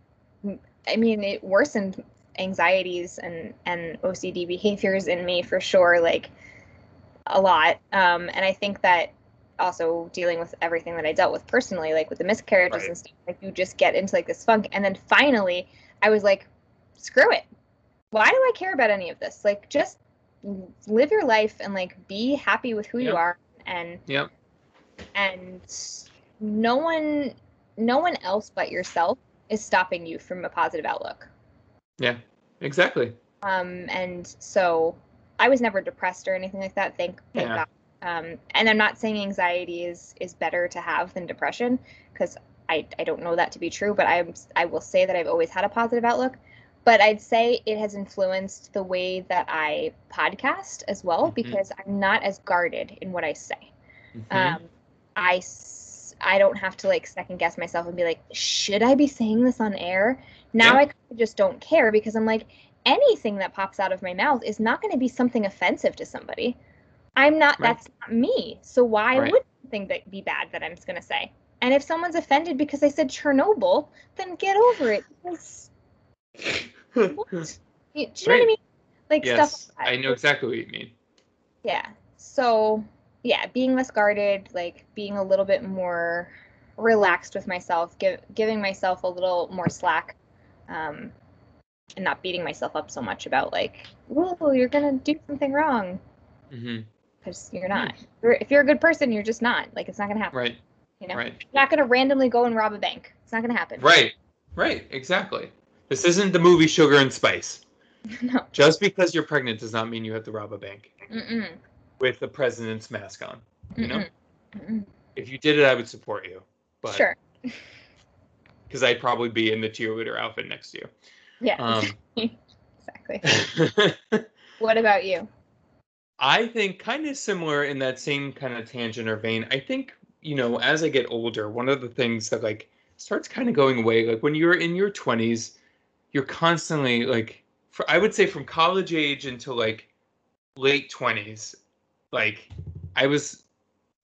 i mean it worsened anxieties and and ocd behaviors in me for sure like a lot um and i think that also dealing with everything that i dealt with personally like with the miscarriages right. and stuff like you just get into like this funk and then finally i was like screw it. Why do I care about any of this? Like, just live your life and like be happy with who yep. you are and yep. and no one no one else but yourself is stopping you from a positive outlook. Yeah, exactly. Um, and so I was never depressed or anything like that. Thank, thank yeah. God. Um, and I'm not saying anxiety is is better to have than depression because I, I don't know that to be true, but I'm I will say that I've always had a positive outlook but I'd say it has influenced the way that I podcast as well mm-hmm. because I'm not as guarded in what I say. Mm-hmm. Um, I I don't have to like second guess myself and be like, should I be saying this on air? Now yeah. I just don't care because I'm like, anything that pops out of my mouth is not going to be something offensive to somebody. I'm not. Right. That's not me. So why right. would something that be bad that I'm just going to say? And if someone's offended because I said Chernobyl, then get over it. Because (laughs) do you know what I mean? Like yes, stuff. Like I know exactly what you mean. Yeah. So yeah, being less guarded, like being a little bit more relaxed with myself, give, giving myself a little more slack, um, and not beating myself up so much about like, whoa, you're gonna do something wrong. Because mm-hmm. you're not. Mm. If you're a good person, you're just not. Like it's not gonna happen. Right. You know, right. you're not gonna randomly go and rob a bank. It's not gonna happen. Right. Right. Exactly. This isn't the movie Sugar and Spice. (laughs) No. Just because you're pregnant does not mean you have to rob a bank Mm-mm. With the president's mask on. You know, Mm-mm. if you did it, I would support you. But sure. (laughs) Because I'd probably be in the cheerleader outfit next to you. Yeah. Um, (laughs) exactly. (laughs) what about you? I think kind of similar in that same kind of tangent or vein. I think you know, as I get older, one of the things that like starts kind of going away, like when you're in your twenties you're constantly like for, I would say from college age until like late 20s like I was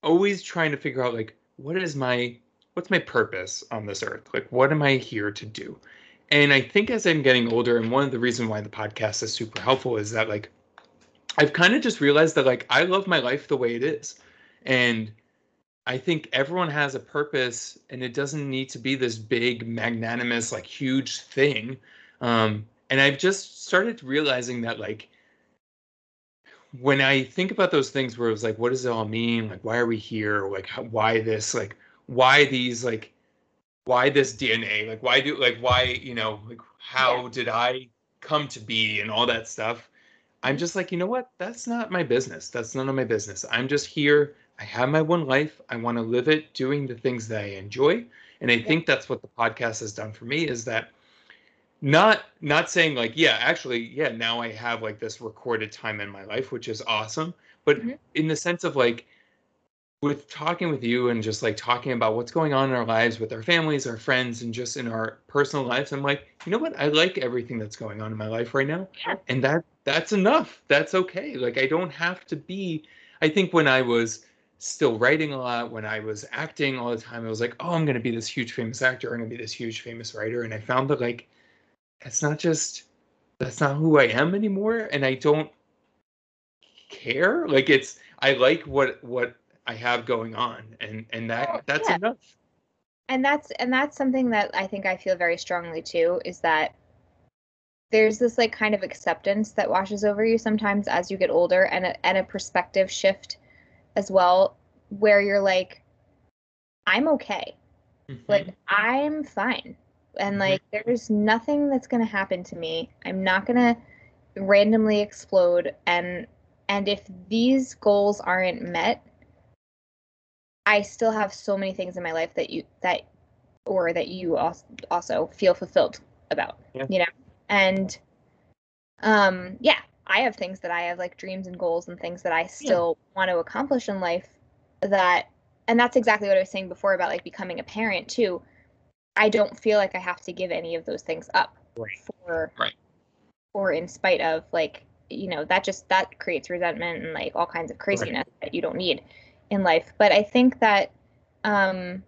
always trying to figure out like what is my what's my purpose on this earth? Like what am I here to do? And I think as I'm getting older and one of the reasons why the podcast is super helpful is that like I've kind of just realized that like I love my life the way it is. And I think everyone has a purpose and it doesn't need to be this big magnanimous like huge thing. Um, and I've just started realizing that like when I think about those things where it was like, what does it all mean? Like, why are we here? Like, how, why this? Like, why these? Like, why this DNA? Like, why do? Like, why? You know, like, how yeah. did I come to be and all that stuff? I'm just like, you know what? That's not my business. That's none of my business. I'm just here. I have my one life. I want to live it doing the things that I enjoy. And I yeah. think that's what the podcast has done for me is that not not saying like yeah actually yeah now i have like this recorded time in my life which is awesome but mm-hmm. in the sense of like with talking with you and just like talking about what's going on in our lives with our families, our friends, and just in our personal lives, I'm like, you know what? I like everything that's going on in my life right now. Yeah. And that that's enough. That's okay. Like I don't have to be I think when I was still writing a lot, when I was acting all the time, I was like, oh, I'm gonna be this huge famous actor, I'm gonna be this huge famous writer. And I found that like that's not just that's not who I am anymore. And I don't care. Like it's I like what what I have going on, and and that Well, that's yeah. enough. and that's and that's something that I think I feel very strongly too is that there's this like kind of acceptance that washes over you sometimes as you get older and a, and a perspective shift as well where you're like I'm okay Mhm. like I'm fine and Mhm. like there's nothing that's going to happen to me I'm not going to randomly explode and and if these goals aren't met I still have so many things in my life that you that or that you also also feel fulfilled about Yeah. you know and um yeah I have things that I have like dreams and goals and things that I still want to accomplish in life that and that's exactly what I was saying before about like becoming a parent too I don't feel like I have to give any of those things up Right. for Right. or in spite of like you know that just that creates resentment and like all kinds of craziness that you don't need in life but i think that um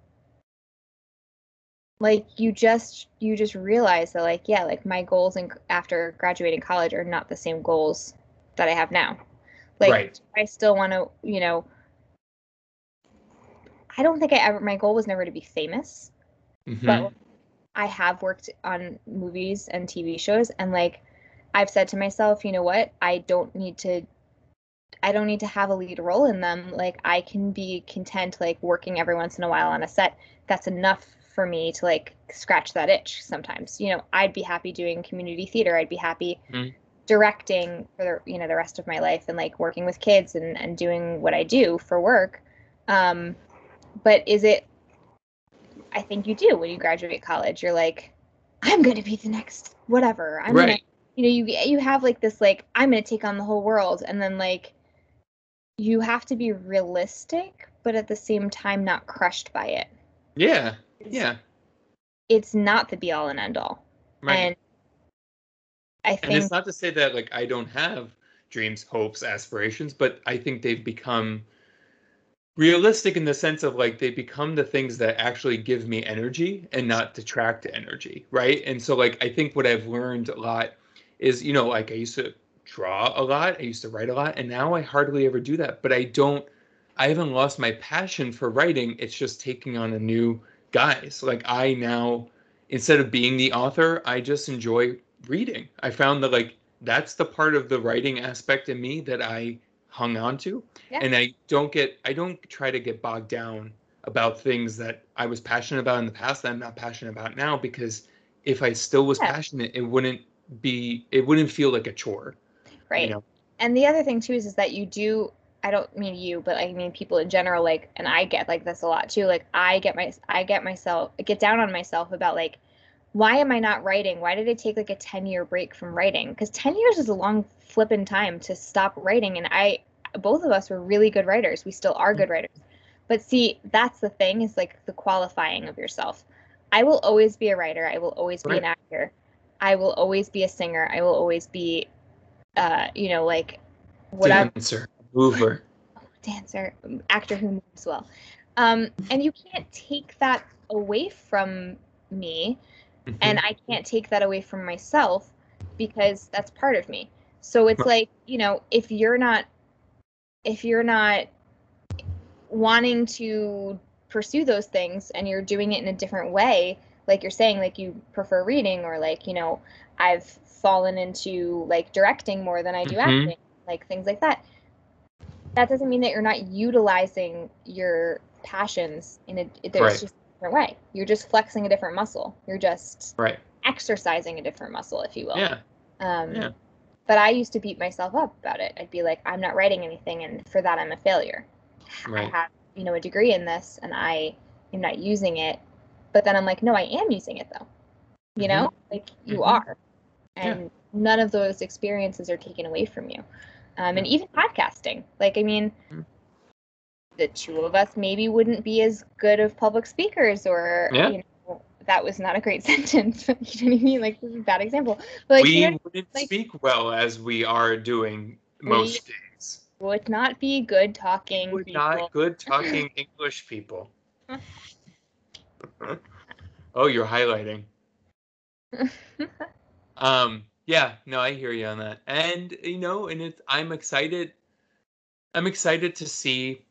like you just you just realize that like yeah like my goals and after graduating college are not the same goals that i have now like Right. i still want to you know i don't think i ever my goal was never to be famous Mhm. but I have worked on movies and TV shows and like I've said to myself, you know what? I don't need to I don't need to have a lead role in them. Like I can be content like working every once in a while on a set. That's enough for me to like scratch that itch sometimes. You know, I'd be happy doing community theater. I'd be happy Mhm. directing for the you know the rest of my life and like working with kids and and doing what I do for work. Um but is it I think you do when you graduate college. You're like, I'm gonna be the next whatever. I'm gonna, right. you know, you you have like this like I'm gonna take on the whole world, and then like you have to be realistic, but at the same time not crushed by it. Yeah. Yeah. It's not the be all and end all, Right. and I And think it's not to say that like I don't have dreams, hopes, aspirations, but I think they've become realistic in the sense of like they become the things that actually give me energy and not detract energy, right? And so like I think what I've learned a lot is, you know, like I used to draw a lot, I used to write a lot, and now I hardly ever do that, but I don't I haven't lost my passion for writing. It's just taking on a new guise. Like I now instead of being the author, I just enjoy reading. I found that like that's the part of the writing aspect in me that I hung on to. Yeah. And I don't get I don't try to get bogged down about things that I was passionate about in the past that I'm not passionate about now because if I still was Yeah. passionate, it wouldn't be it wouldn't feel like a chore. right. You know? And the other thing too is is that you do. I don't mean you, but I mean people in general. Like, and I get like this a lot too. Like, I get my I get myself I get down on myself about like why am I not writing? Why did I take like a 10 year break from writing? Because 10 years is a long flippin' time to stop writing. And I, both of us were really good writers. We still are good writers. But see, that's the thing is like the qualifying of yourself. I will always be a writer. I will always be an actor. I will always be a singer. I will always be, uh, you know, like whatever Dancer, mover. (laughs) dancer, actor who moves well. Um, and you can't take that away from me and Mhm. I can't take that away from myself because that's part of me. So it's like, you know, if you're not if you're not wanting to pursue those things and you're doing it in a different way, like you're saying like you prefer reading or like, you know, I've fallen into like directing more than I do Mhm. acting, like things like that. That doesn't mean that you're not utilizing your passions in a there's Right. just different way. You're just flexing a different muscle. You're just right. exercising a different muscle, if you will. Yeah. Um, Yeah. But I used to beat myself up about it. I'd be like, I'm not writing anything, and for that, I'm a failure. I have, you know, a degree in this, and I am not using it. But then I'm like, no, I am using it though. You know, like you Mhm. are, Yeah. and none of those experiences are taken away from you. Um, and even podcasting, like I mean, Mhm. The two of us maybe wouldn't be as good of public speakers or Yeah. you know that was not a great (laughs) sentence you know what i mean like this is a bad example but like we you know, wouldn't like- speak well as we are doing most days. would not be good talking We're people. not good talking (laughs) English people. oh, you're highlighting. (laughs) Um, yeah, no, I hear you on that. And you know, and it's I'm excited. I'm excited to see.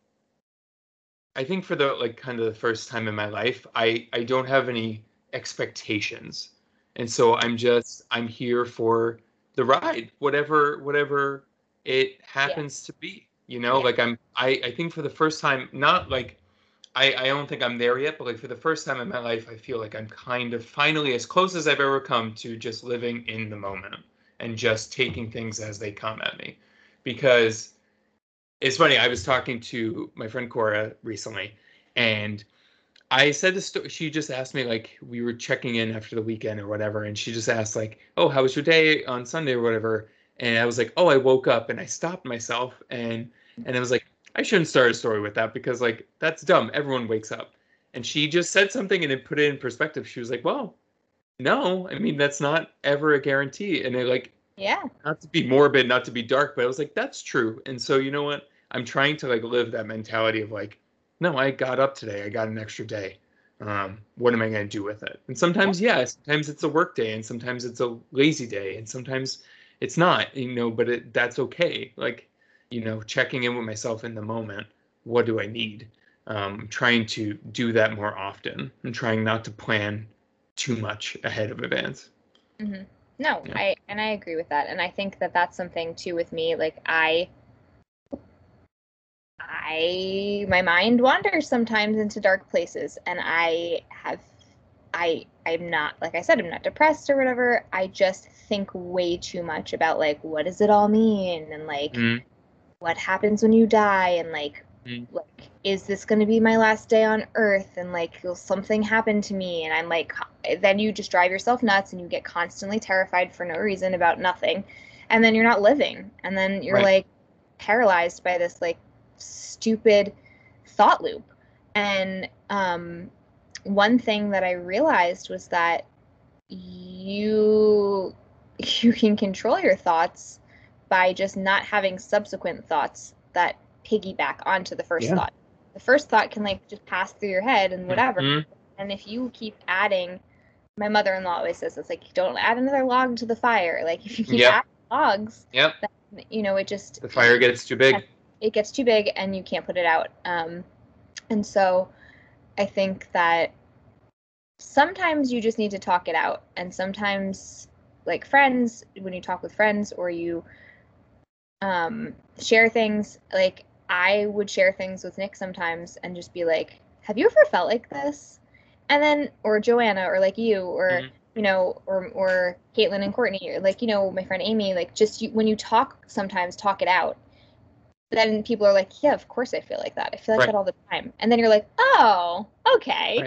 I think for the like kind of the first time in my life, I I don't have any expectations, and so I'm just I'm here for the ride, whatever whatever it happens to be. You know, Yeah. like I'm I I think for the first time, not like I, I don't think I'm there yet, but like for the first time in my life, I feel like I'm kind of finally as close as I've ever come to just living in the moment and just taking things as they come at me. Because it's funny, I was talking to my friend Cora recently, and I said this. sto- She just asked me like we were checking in after the weekend or whatever, and she just asked like, "Oh, how was your day on Sunday or whatever?" And I was like, "Oh, I woke up," and I stopped myself and and I was like, I shouldn't start a story with that because like that's dumb. Everyone wakes up. And she just said something and it put it in perspective. She was like, Well, no, I mean that's not ever a guarantee. And it like yeah not to be morbid, not to be dark, but I was like, that's true. And so you know what? I'm trying to like live that mentality of like, no, I got up today. I got an extra day. Um, what am I going to do with it? And sometimes, yeah, sometimes it's a work day, and sometimes it's a lazy day, and sometimes it's not. You know, but it that's okay. Like, you know, checking in with myself in the moment. What do I need? Um, trying to do that more often, and trying not to plan too much ahead of advance. hmm No, Yeah. I and I agree with that, and I think that that's something too with me. Like I, I my mind wanders sometimes into dark places, and I have, I I'm not like I said I'm not depressed or whatever. I just think way too much about like what does it all mean? And like Mm, what happens when you die? And like Mm. like is this going to be my last day on earth? And like will something happen to me? And i'm like then you just drive yourself nuts and you get constantly terrified for no reason about nothing. And then you're not living. And then you're Right. like paralyzed by this like stupid thought loop and um one thing that i realized was that you (laughs) you can control your thoughts by just not having subsequent thoughts that piggyback onto the first Yeah. thought. The first thought can like just pass through your head and whatever. mhm. And if you keep adding, my mother-in-law always says it's like don't add another log to the fire. Like if you keep Yep. adding logs, Yep. you know it just The fire gets too big. It gets too big and you can't put it out. Um, and so I think that sometimes you just need to talk it out. And sometimes, like friends, when you talk with friends or you um, share things, like I would share things with Nick sometimes and just be like, Have you ever felt like this? And then, or Joanna, or like you, or Mhm. you know, or or Caitlin and Courtney, or like you know, my friend Amy, like just you, when you talk, sometimes talk it out. Then people are like, yeah, of course I feel like that. I feel like Right. that all the time. And then you're like, oh, okay,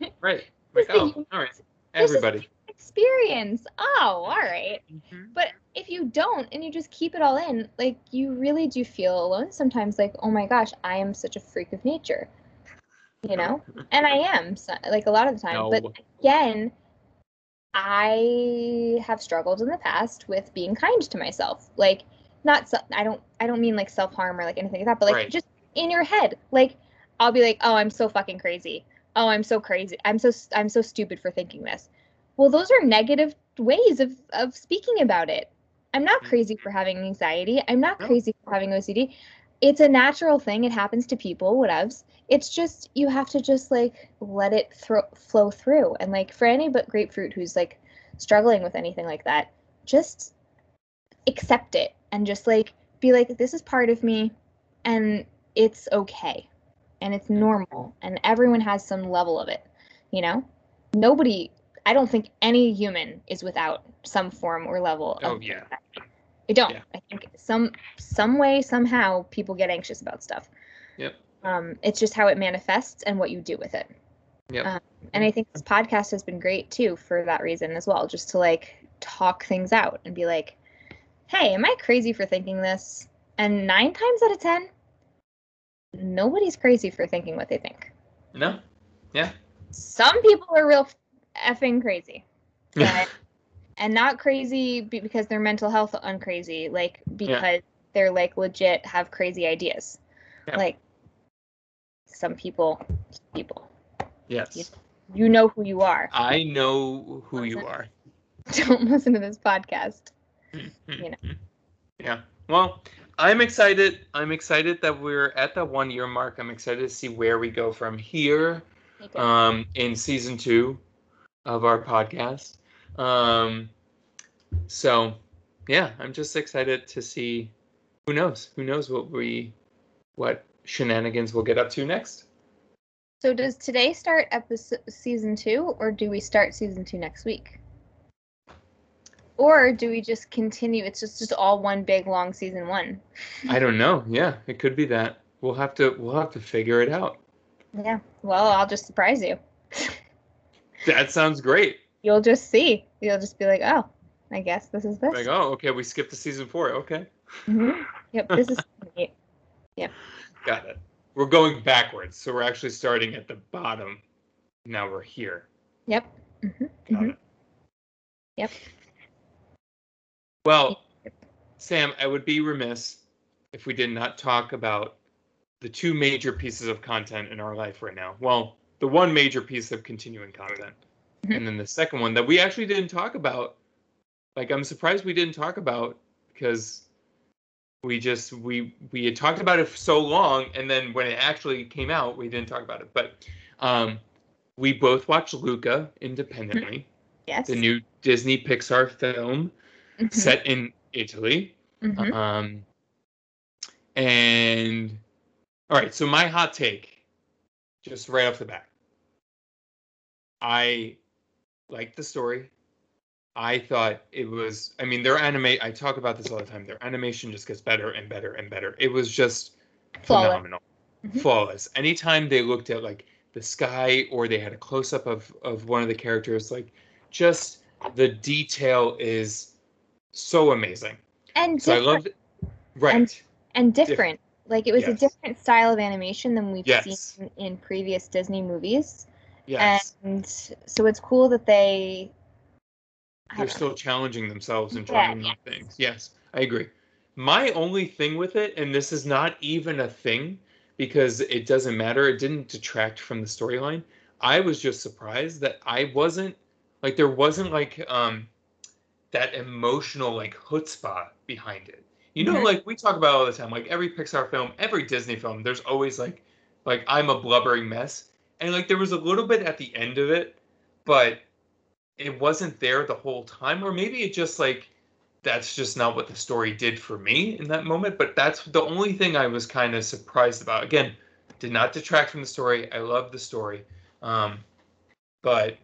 Right. (laughs) Right. Like, oh, all right. Everybody. experience. Oh, all right. Mhm. But if you don't and you just keep it all in, like you really do feel alone sometimes. Like, oh my gosh, I am such a freak of nature, you know, (laughs) and I am so, like a lot of the time. No. But again, I have struggled in the past with being kind to myself. Like, not so, I don't I don't mean like self harm or like anything like that, but like Right. just in your head. Like, I'll be like, oh, I'm so fucking crazy. Oh, I'm so crazy. I'm so I'm so stupid for thinking this. Well, those are negative ways of of speaking about it. I'm not crazy for mm-hmm. having anxiety. I'm not No. crazy for having OCD. It's a natural thing. It happens to people, whatevs. It's just you have to just like let it thro- flow through. And like for any but grapefruit who's like struggling with anything like that, just accept it and just like be like this is part of me and it's okay. And it's normal and everyone has some level of it, you know? Nobody I don't think any human is without some form or level Oh, of yeah. anxiety. I don't. Yeah. I think some some way somehow people get anxious about stuff. Yep. Um, it's just how it manifests and what you do with it. Yep. Um, and I think this podcast has been great too for that reason as well, just to like talk things out and be like, "Hey, am I crazy for thinking this?" And nine times out of ten, nobody's crazy for thinking what they think. No. Yeah. Some people are real effing crazy. (laughs) But, and not crazy be- because their mental health uncrazy, like because they're like legit have crazy ideas. Yeah. Like some people, people, yes. you know who you are. I know who you are. (laughs) Don't listen to this podcast. You know. (laughs) Yeah. Well, I'm excited. I'm excited that we're at the one year mark. I'm excited to see where we go from here um, in season two of our podcast. Um, so, yeah, I'm just excited to see. Who knows? Who knows what we, what shenanigans we'll get up to next? So does today start episode season two, or do we start season two next week? Or do we just continue? It's just just all one big long season one. I don't know. Yeah, it could be that. We'll have to. We'll have to figure it out. Yeah. Well, I'll just surprise you. (laughs) That sounds great. You'll just see. You'll just be like, oh, I guess this is this. Like, oh, okay, we skipped to season four. Okay. Mhm. Yep. This is (laughs) eight. Got it. We're going backwards, so we're actually starting at the bottom. Now we're here. Yep. hmm Got Mhm. it. Yep. Well, Sam, I would be remiss if we did not talk about the two major pieces of content in our life right now. Well, the one major piece of continuing content, Mhm. and then the second one that we actually didn't talk about. Like, I'm surprised we didn't talk about because we just we we had talked about it for so long, and then when it actually came out, we didn't talk about it. But um, we both watched Luca independently, Yes. the new Disney Pixar film Mhm. set in Italy. Mhm. Um, and all right, so my hot take, just right off the bat, I liked the story. I thought it was. I mean, their anime. I talk about this all the time. Their animation just gets better and better and better. It was just Flawless. phenomenal, Mhm. flawless. Anytime they looked at like the sky or they had a close up of of one of the characters, like just the detail is so amazing. And So I different. loved it. Right. And- and different. Like it was a different style of animation than we've Yes. seen in previous Disney movies. yes. And so it's cool that they they're still challenging themselves and Yeah, trying new things. Yes, I agree. My only thing with it, and this is not even a thing because it doesn't matter, it didn't detract from the storyline. I was just surprised that I wasn't like there wasn't like um that emotional like chutzpah behind it. You know, like we talk about all the time, like every Pixar film, every Disney film, there's always like like I'm a blubbering mess. And like there was a little bit at the end of it, but it wasn't there the whole time or maybe it just like that's just not what the story did for me in that moment but that's the only thing i was kind of surprised about again did not detract from the story i love the story um but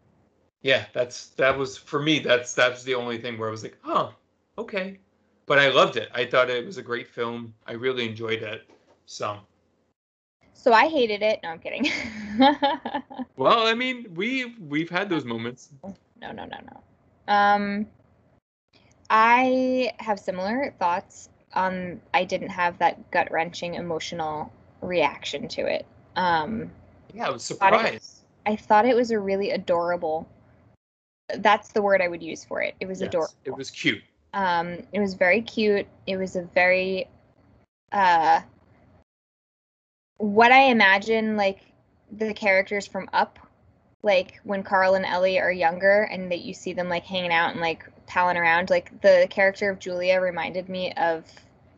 yeah that's that was for me that's that's the only thing where i was like huh okay but i loved it i thought it was a great film i really enjoyed it so So I hated it. No, I'm kidding. (laughs) well i mean we've we've had those moments no, no, no, no. Um, I have similar thoughts. Um, I didn't have that gut wrenching emotional reaction to it. Um, yeah i was thought it- I thought it was a really adorable. That's the word I would use for it. It was Yes, adorable. it was cute Um, it was very cute. It was a very, uh, what I imagine like the characters from Up, like when Carl and Ellie are younger and that you see them like hanging out and like palling around. Like the character of Giulia reminded me of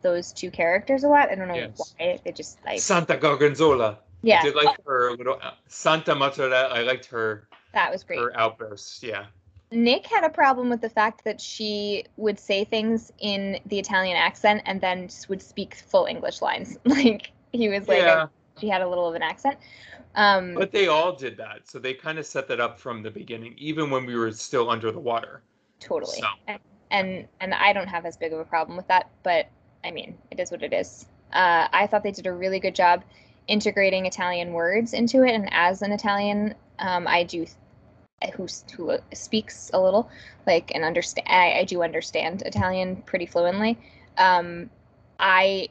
those two characters a lot. I don't know Yes. why. They just like Santa Gorgonzola. yeah, I did like her little uh, Santa Mozzarella. I liked her that was great. her outbursts. Yeah. Nick had a problem with the fact that she would say things in the Italian accent and then would speak full English lines. (laughs) Like he was like, yeah, she had a little of an accent. Um, but they all did that. So they kind of set that up from the beginning, even when we were still under the water. totally. so. And, and and I don't have as big of a problem with that, but I mean, it is what it is. Uh, I thought they did a really good job integrating Italian words into it, and as an Italian, um, I do who who speaks a little like and understand. I, I do understand Italian pretty fluently. Um, I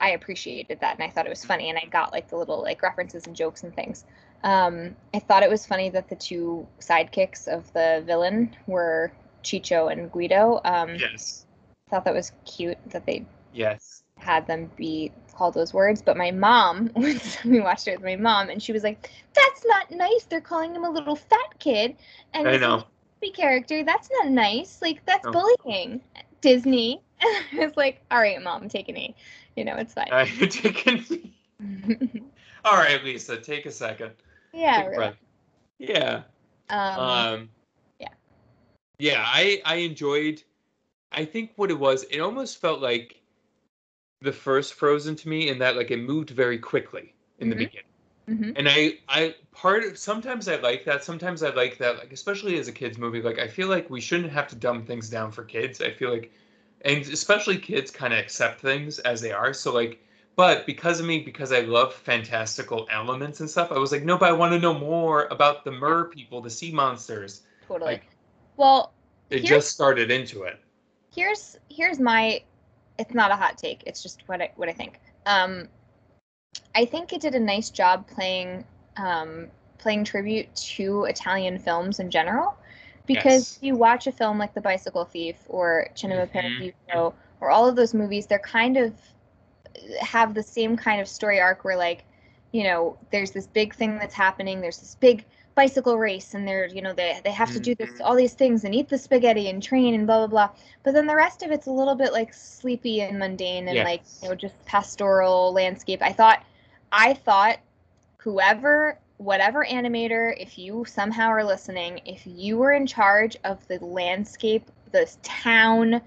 I appreciated that and I thought it was funny and I got like the little like references and jokes and things. Um, I thought it was funny that the two sidekicks of the villain were Ciccio and Guido. Um, Yes. thought that was cute that they Yes. had them be called those words. But my mom, (laughs) we watched it with my mom, and she was like, "That's not nice. They're calling him a little fat kid." And I know. Character. That's not nice. Like that's bullying. Disney. And I was like, "All right, mom, take a knee. You know, it's fine." (laughs) I taken. (laughs) All right, Lisa, take a second. yeah. Take a Really. Yeah. Um, Um, yeah. Yeah, I I enjoyed. I think what it was, it almost felt like the first Frozen to me, in that like it moved very quickly in the Mhm. beginning. mhm. And I I part of sometimes I like that. Sometimes I like that, like especially as a kids movie. Like I feel like we shouldn't have to dumb things down for kids. I feel like, and especially kids kind of accept things as they are. So like. But because of me, because I love fantastical elements and stuff, I was like, no, but I want to know more about the mer people, the sea monsters. Totally. like- well, Here's- just started into it. here's here's my it's not a hot take it's just what i what i think um i think it did a nice job playing um playing tribute to italian films in general because Yes. you watch a film like the bicycle thief or cinema Mhm. paradiso or all of those movies they're kind of have the same kind of story arc where like you know there's this big thing that's happening there's this big bicycle race and they're you know they, they have to do this Mhm. all these things and eat the spaghetti and train and blah blah blah. But then the rest of it's a little bit like sleepy and mundane and like you know just pastoral landscape. I thought i thought whoever whatever animator if you somehow are listening if you were in charge of the landscape this town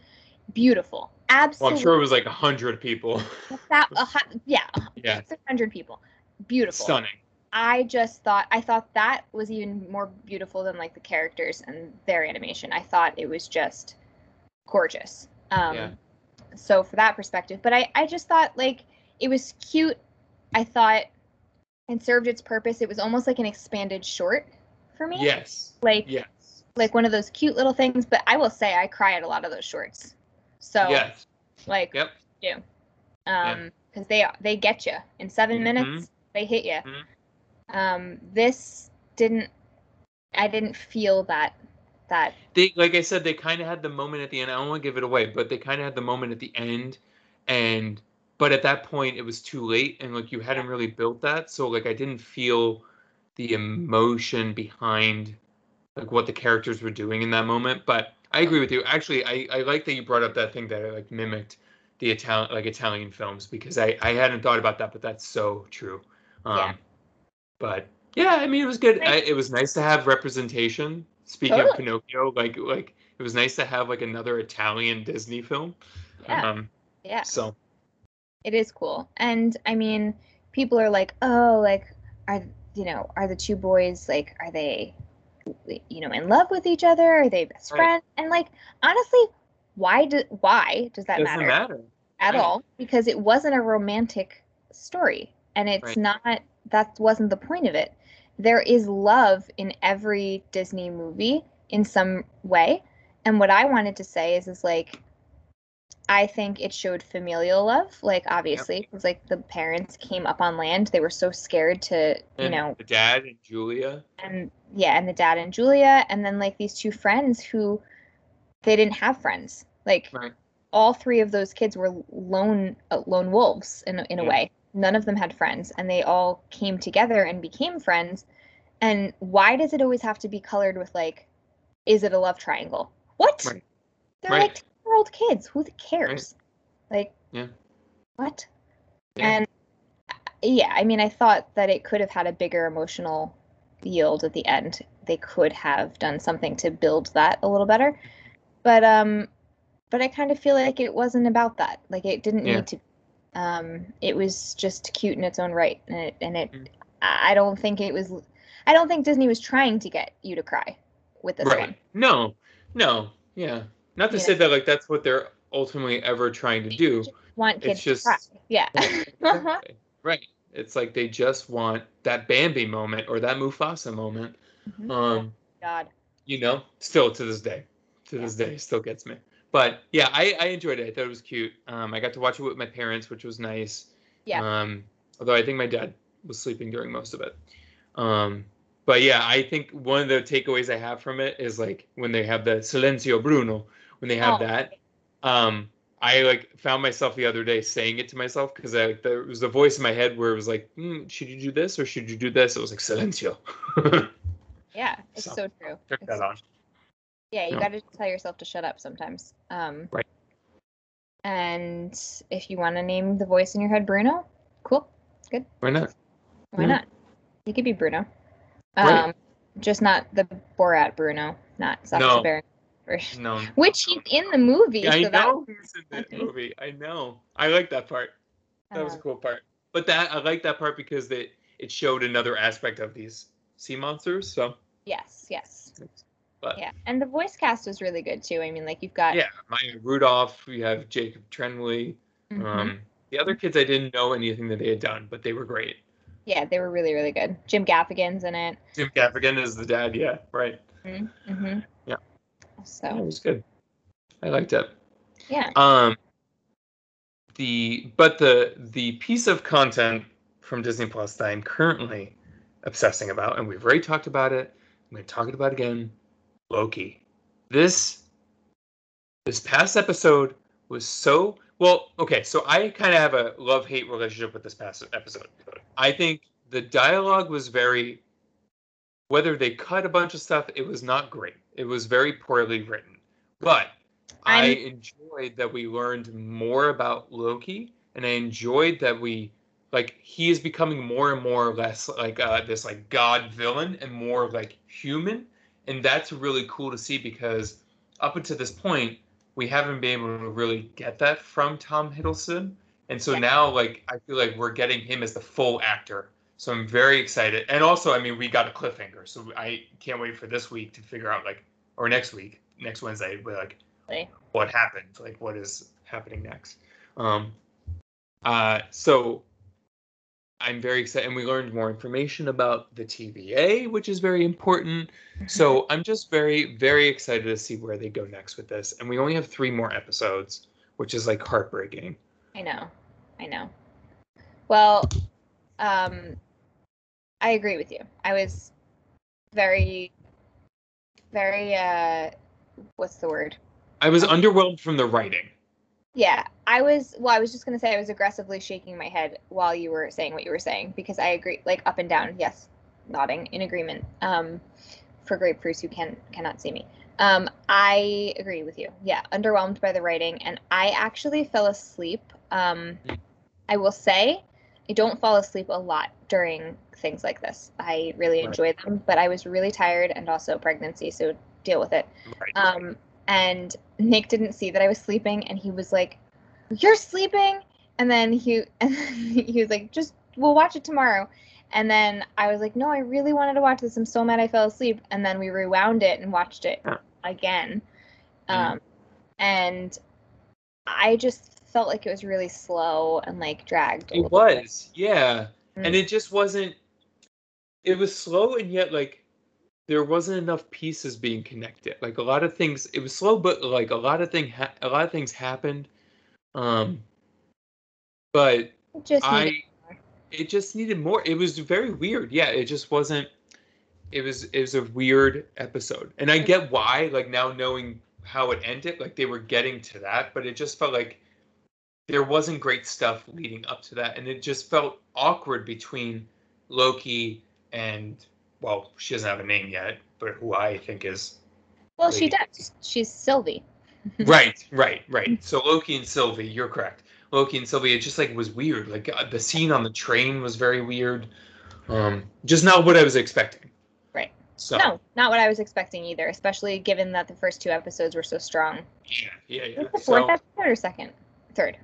beautiful. Well, absolutely I'm sure it was like a hundred people. that, yeah (laughs) yeah, 600 people. Beautiful. Stunning. I just thought I thought that was even more beautiful than like the characters and their animation. I thought it was just gorgeous. Um Yeah. so for that perspective, but I I just thought like it was cute. I thought it served its purpose. It was almost like an expanded short for me. Yes, Like yes, like one of those cute little things, but I will say I cry at a lot of those shorts. So yes. like Yep. do. Um cuz they they get you in 7 Mhm. minutes. They hit you. Mhm. Um this didn't I didn't feel that that They like I said, they kind of had the moment at the end. I don't want to give it away, but they kind of had the moment at the end, and but at that point it was too late, and like you hadn't really built that, so like I didn't feel the emotion behind like what the characters were doing in that moment. But I agree with you. Actually, I I like that you brought up that thing that I like mimicked the Italian like Italian films because I I hadn't thought about that, but that's so true. Um, Yeah. But yeah, I mean it was good. I, it was nice to have representation. Speaking of Pinocchio, like like it was nice to have like another Italian Disney film. Yeah. Um, yeah so it is cool and i mean people are like oh like are you know are the two boys like are they you know in love with each other are they best Right. friends and like honestly why do why does that doesn't matter, matter. at right. all because it wasn't a romantic story and it's Right. not that wasn't the point of it. There is love in every disney movie in some way. And what i wanted to say is is like i think it showed familial love. Like obviously it was like the parents came up on land. They were so scared to you And know the dad and Giulia. and yeah and the dad and Giulia. And then like these two friends who they didn't have friends. Like Right. all three of those kids were lone uh, lone wolves in, in a way none of them had friends and they all came together and became friends and why does it always have to be colored with like is it a love triangle what Right. they're Right. like 10 year old kids who cares like Yeah. what Yeah. and uh, yeah i mean i thought that it could have had a bigger emotional yield at the end they could have done something to build that a little better but um but i kind of feel like it wasn't about that like it didn't Yeah. need to um it was just cute in its own right and it and it Mm. i don't think it was i don't think disney was trying to get you to cry with this right. one No. No. Yeah. Not to You say that like that's what they're ultimately ever trying to do. want It's kids just- to cry yeah (laughs) Exactly. (laughs) right. It's like they just want that Bambi moment or that Mufasa moment. Mhm. Um, god you know, still to this day, to Yeah. this day, still gets me. But yeah, I, I enjoyed it. I thought it was cute. Um, I got to watch it with my parents, which was nice. Yeah. Um, although I think my dad was sleeping during most of it. Um, but yeah, I think one of the takeaways I have from it is like when they have the Silencio Bruno, when they have Oh. that. Um, I like found myself the other day saying it to myself because I there was a voice in my head where it was like, hmm, should you do this or should you do this? It was like Silencio. (laughs) Yeah, it's So, so, true. Check It's- that on. Yeah, you Yeah. got to tell yourself to shut up sometimes. Um, Right. And if you want to name the voice in your head Bruno, cool. Good. Why not? Why Yeah. not? You could be Bruno. Right. Um, just not the Borat Bruno, not Sacha No. Baron version. No. (laughs) Which he's in the movie. I so that know he's in that movie. I know. I like that part. That was a um, cool part. But that I like that part because it it showed another aspect of these sea monsters. So yes, yes. But Yeah, and the voice cast was really good too. I mean, like you've got yeah, Maya Rudolph, we have Jacob Tremblay. Mhm. Um the other kids I didn't know anything that they had done, but they were great. yeah, they were really really good. Jim Gaffigan's in it. Jim Gaffigan is the dad, yeah, right. Mm-hmm. Yeah. Yeah, it was good. I liked it. yeah, Um the but the the piece of content from Disney Plus that I'm currently obsessing about, and we've already talked about it. I'm going to talk about it again. Loki. This this past episode was so well. Okay, so I kind of have a love hate relationship with this past episode. I think the dialogue was very. Whether they cut a bunch of stuff, it was not great. It was very poorly written, but I I'm- enjoyed that we learned more about Loki, and I enjoyed that we like he is becoming more and more or less like uh, this like god villain and more like human, and that's really cool to see because up until this point we haven't been able to really get that from Tom Hiddleston, and so Yeah. now like I feel like we're getting him as the full actor. So I'm very excited, and also I mean we got a cliffhanger, so I can't wait for this week to figure out like or next week, next Wednesday, we're like what happened, like what is happening next. Um, uh, so I'm very excited, and we learned more information about the TVA, which is very important. So I'm just very, very excited to see where they go next with this. And we only have three more episodes, which is like heartbreaking. I know, I know. Well, um, I agree with you. I was very, very uh, what's the word? I was Okay. underwhelmed from the writing. Yeah, I was. Well, I was just gonna say I was aggressively shaking my head while you were saying what you were saying because I agree, like up and down, yes, nodding in agreement. Um, for grapefruits who can cannot see me. Um, I agree with you. Yeah, underwhelmed by the writing, and I actually fell asleep. Um, I will say, I don't fall asleep a lot during things like this. I really Right. enjoy them, but I was really tired and also pregnancy, so deal with it. Right. Um, and Nick didn't see that I was sleeping, and he was like, "You're sleeping," and then he (laughs) and he was like, "Just we'll watch it tomorrow." And then I was like, "No, I really wanted to watch this. I'm so mad I fell asleep." And then we rewound it and watched it again, Mhm. um, and I just felt like it was really slow and like dragged. It little bit. was, yeah. And Mm. it just wasn't it was slow and yet like there wasn't enough pieces being connected. Like a lot of things it was slow but like a lot of thing ha- a lot of things happened. Um but It just needed I more. it just needed more. It was very weird. Yeah, it just wasn't it was it was a weird episode. And I get why like now knowing how it ended like they were getting to that, but it just felt like there wasn't great stuff leading up to that and it just felt awkward between Loki and well, she doesn't have a name yet, but who I think is well, she does. She's Sylvie. (laughs) right, right, right. So Loki and Sylvie, you're correct. Loki and Sylvie, it just like was weird. Like uh, the scene on the train was very weird. Um, just not what I was expecting. Right. So No, not what I was expecting either, especially given that the first two episodes were so strong. yeah, yeah, yeah. The fourth So episode or second? Third.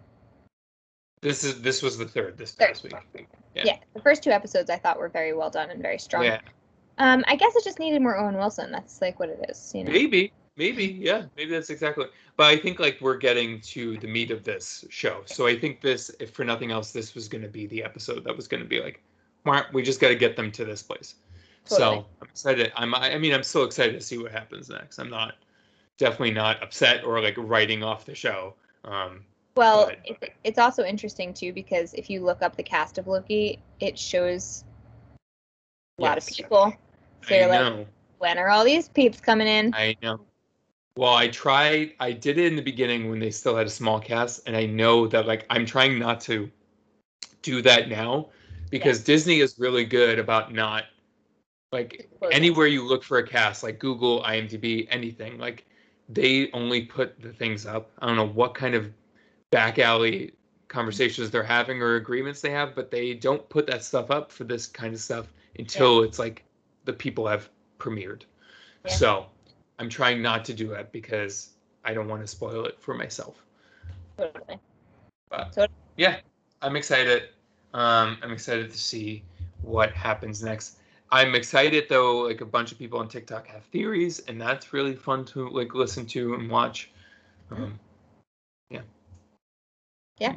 this is this was the third this Third. past week. Yeah. Yeah. the first two episodes I thought were very well done and very strong. Yeah, Um, I guess it just needed more Owen Wilson. That's like what it is, you know. maybe, maybe, yeah, maybe that's exactly. But I think like we're getting to the meat of this show. So I think this, if for nothing else, this was going to be the episode that was going to be like, "Mwah, we just got to get them to this place. Totally. So I'm excited. I'm. I mean, I'm still excited to see what happens next. I'm not definitely not upset or like writing off the show. Um, Well, But- it, it's also interesting too because if you look up the cast of Loki, it shows a lot of people. So I you're like, know. when are all these peeps coming in? I know. Well, I tried. I did it in the beginning when they still had a small cast, and I know that like I'm trying not to do that now because Disney is really good about not like anywhere you look for a cast, like Google, IMDb, anything, like they only put the things up. I don't know what kind of back alley conversations they're having or agreements they have, but they don't put that stuff up for this kind of stuff until it's like the people have premiered. Yeah. So I'm trying not to do it because I don't want to spoil it for myself. Totally. But So- yeah, I'm excited. Um, I'm excited to see what happens next. I'm excited though. Like a bunch of people on TikTok have theories, and that's really fun to like listen to and watch. Um, yeah. Yeah.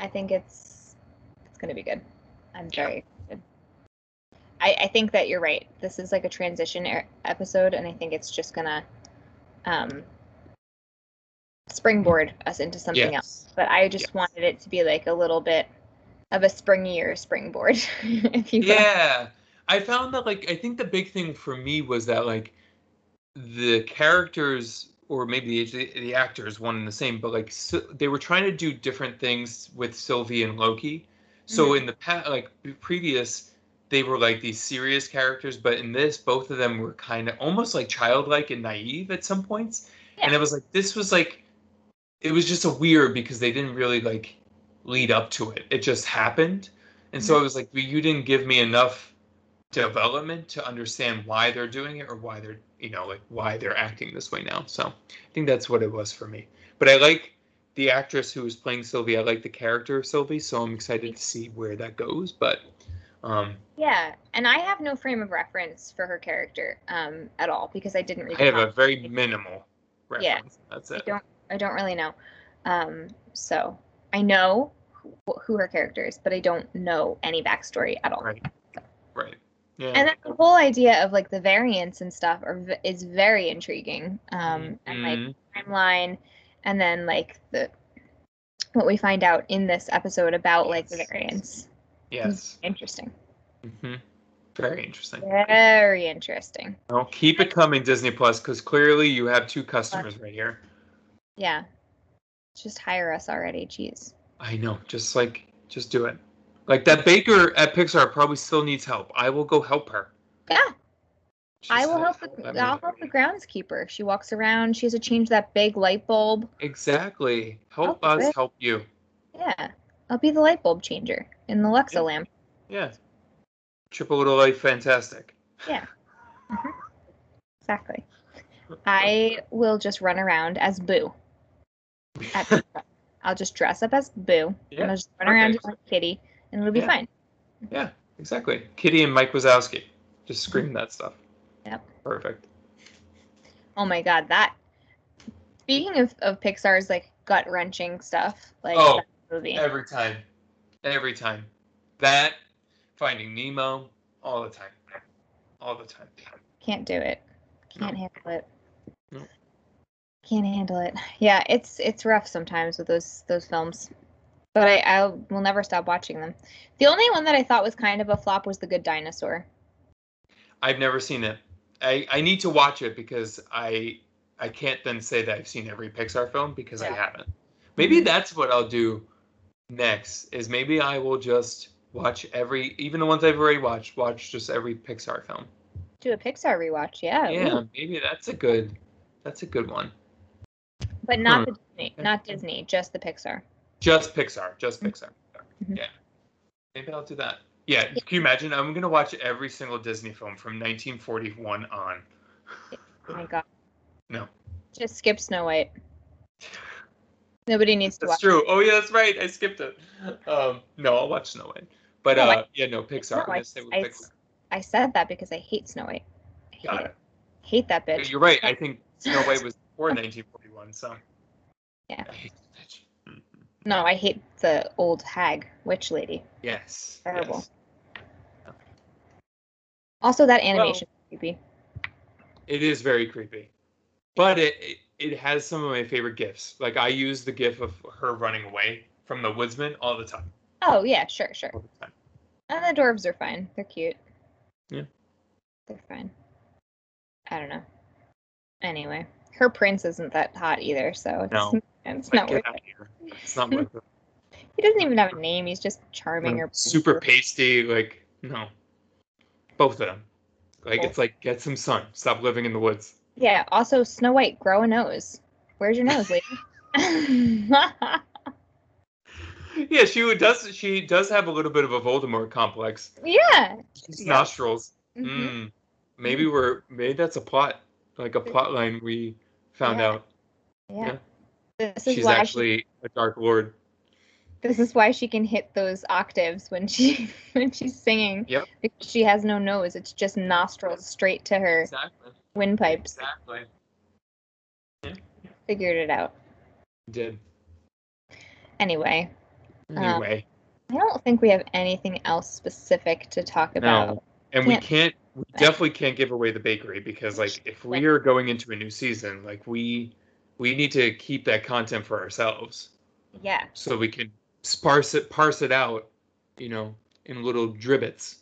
I think it's it's gonna be good. I'm Yeah. very excited. I, I think that you're right. This is like a transition er- episode, and I think it's just gonna um, springboard us into something else. But I just Yes. wanted it to be like a little bit of a springier springboard, (laughs) if you will. Yeah, I found that like I think the big thing for me was that like the characters or maybe the, the actors one and the same, but like so, they were trying to do different things with Sylvie and Loki. So in the past, like previous, they were like these serious characters, but in this, both of them were kind of almost like childlike and naive at some points. And it was like this was like it was just a weird because they didn't really like lead up to it. It just happened. And so Mhm. it was like you didn't give me enough development to understand why they're doing it or why they're you know like why they're acting this way now. So I think that's what it was for me. But I like the actress who was playing Sylvie. I like the character of Sylvie, so I'm excited to see where that goes. But um, Yeah, and I have no frame of reference for her character um, at all because I didn't read. I have a very minimal Yeah. reference. That's I it. don't. I don't really know. Um, so I know who, who her character is, but I don't know any backstory at all. Right. Right. Yeah. And then the whole idea of like the variants and stuff are is very intriguing. Um, and like Mhm. timeline, and then like the what we find out in this episode about like the variants. Yes. Interesting. hmm Very interesting. Very interesting. Well, keep it coming, Disney Plus, because clearly you have two customers right here. Yeah. Just hire us already. Jeez. I know. Just like, just do it. Like that baker at Pixar probably still needs help. I will go help her. Yeah. She's I will help the I'll help the groundskeeper. She walks around. She has to change that big light bulb. Exactly. Help Help us help you. Yeah, I'll be the light bulb changer in the Luxo Yeah. lamp. Yeah. Triple little life, fantastic. Yeah. (laughs) Mm-hmm. Exactly. I will just run around as Boo. (laughs) I'll just dress up as Boo Yeah, and I'll just run around perfect. like Kitty, and it'll be Yeah. fine. Yeah, exactly. Kitty and Mike Wazowski. Just mm-hmm. scream that stuff. Yep. Perfect. Oh my god, that. Speaking of, of Pixar's like gut wrenching stuff, like Oh, movie. Every time. Every time. That, Finding Nemo, all the time. All the time. Can't do it. Can't handle it. No. Can't handle it. Yeah, it's it's rough sometimes with those those films. But I, I will never stop watching them. The only one that I thought was kind of a flop was The Good Dinosaur. I've never seen it. I, I need to watch it because I I can't then say that I've seen every Pixar film because I haven't. Maybe Mhm. that's what I'll do next is maybe I will just watch every even the ones I've already watched, watch just every Pixar film. Do a Pixar rewatch, yeah. Yeah, ooh. maybe that's a good that's a good one. But not Hmm. the Disney, not Disney, just the Pixar. Just Pixar, just Mhm. Pixar. Mhm. Yeah. Maybe I'll do that. Yeah, can you imagine? I'm gonna watch every single Disney film from 1941 on. Oh my god. No. Just skip Snow White. (laughs) Nobody needs to That's true. Oh yeah, that's right. I skipped it. Um, no, I'll watch Snow White. But No, I- uh, yeah, no Pixar. I'm No, gonna I, I, Pixar. I said that because I hate Snow White. I hate Got it. it. Hate that bitch. You're right. I (laughs) think Snow White was before 1941. So. Yeah. I mm-hmm. No, I hate the old hag witch lady. Yes. Terrible. yes. Also, that animation is creepy. It is very creepy. but it, it it has some of my favorite gifs. Like I use the gif of her running away from the woodsman all the time. Oh yeah, sure, sure. The. And the dwarves are fine. They're cute. Yeah. They're fine. I don't know. Anyway, her prince isn't that hot either, so it's, No. it's Like, not worth it. It's not worth it. (laughs) He doesn't even have a name. He's just charming or super pasty. Like no, both of them. Like Both. it's like get some sun. Stop living in the woods. Yeah. Also, Snow White, grow a nose. Where's your nose, lady? (laughs) (laughs) Yeah, she does. She does have a little bit of a Voldemort complex. yeah. Yeah. Nostrils. Mhm. Mm. Maybe we're maybe that's a plot, like a plot line we found Yeah. out. Yeah. This is She's why she, actually a Dark Lord. this is why she can hit those octaves when she (laughs) when she's singing. Yep. Because she has no nose. It's just nostrils straight to her Exactly. Windpipes. Exactly. Figured it out. Did. Anyway, Um, Anyway, I don't think we have anything else specific to talk about. no, and we can't- can't. We definitely can't give away the bakery because, like, if we are going into a new season, like we we need to keep that content for ourselves Yeah. so we can sparse it, parse it out, you know, in little dribbits.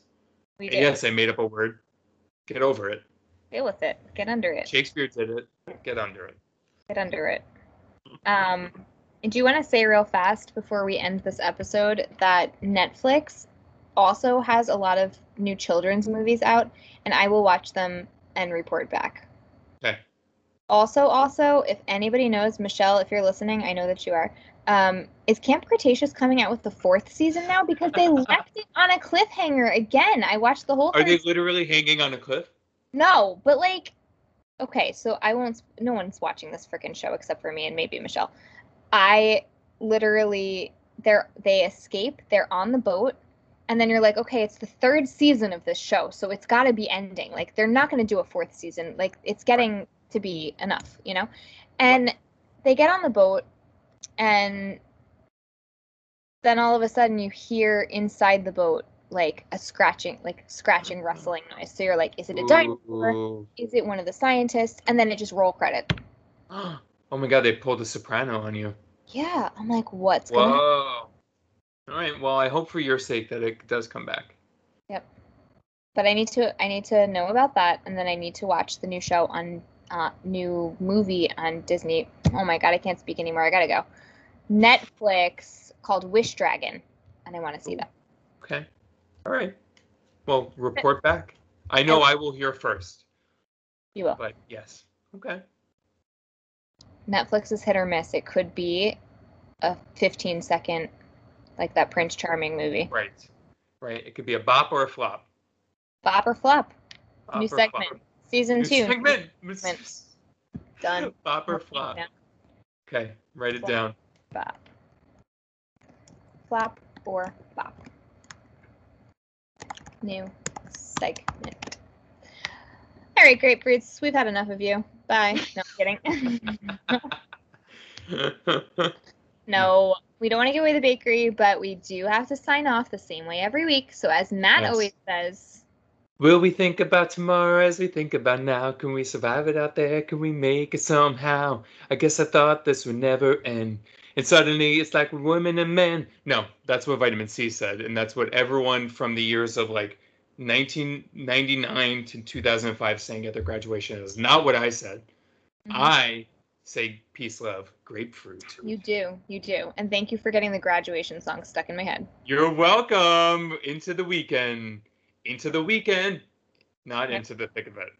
Yes, I made up a word. Get over it. Deal with it. Get under it. Shakespeare did it. Get under it. Get under it. Um, and do you want to say real fast before we end this episode that Netflix also has a lot of new children's movies out, and I will watch them and report back. Okay. Also, also, if anybody knows, Michelle, if you're listening, I know that you are. Um, is Camp Cretaceous coming out with the fourth season now? Because they (laughs) left it on a cliffhanger again. I watched the whole Are thing. they literally hanging on a cliff? No, but like, okay, so I won't. No one's watching this freaking show except for me and maybe Michelle. I literally, they're they escape. They're on the boat, and then you're like, okay, it's the third season of this show, so it's got to be ending. Like they're not going to do a fourth season. Like it's getting to be enough, you know. And they get on the boat, and then all of a sudden you hear inside the boat like a scratching, like scratching, rustling noise. So you're like, is it a dinosaur? Is it one of the scientists? And then it just roll credit. (gasps) Oh my god, they pulled a soprano on you. Yeah, I'm like, what's going on? All right. Well, I hope for your sake that it does come back. Yep. But I need to, I need to know about that, and then I need to watch the new show on, uh, new movie on Disney. Oh my god, I can't speak anymore. I gotta go. Netflix called Wish Dragon, and I want to see that. Okay. All right. Well, report back. I know I will hear first, You will. but yes. Okay. Netflix is hit or miss. It could be a 15 second, like that Prince Charming movie. Right. Right. It could be a bop or a flop. Bop or flop. Bop new or segment. flop. Season New two. segment. (laughs) Done. Bop or flop. Okay. Write it Flop. down. Bop. Flop or bop. New segment. All right, grapefruits. We've had enough of you. Bye. No, I'm kidding. (laughs) no, we don't want to give away the bakery, but we do have to sign off the same way every week. So, as Matt Yes. always says, Will we think about tomorrow as we think about now? Can we survive it out there? Can we make it somehow? I guess I thought this would never end. And suddenly it's like women and men. No, that's what vitamin C said. And that's what everyone from the years of like 1999 to 2005 sang at their graduation is not what I said. Mhm. I say peace, love, grapefruit. you do, you do. And thank you for getting the graduation song stuck in my head. You're welcome. Into the weekend. Into the weekend. Not Yep. into the thick of it.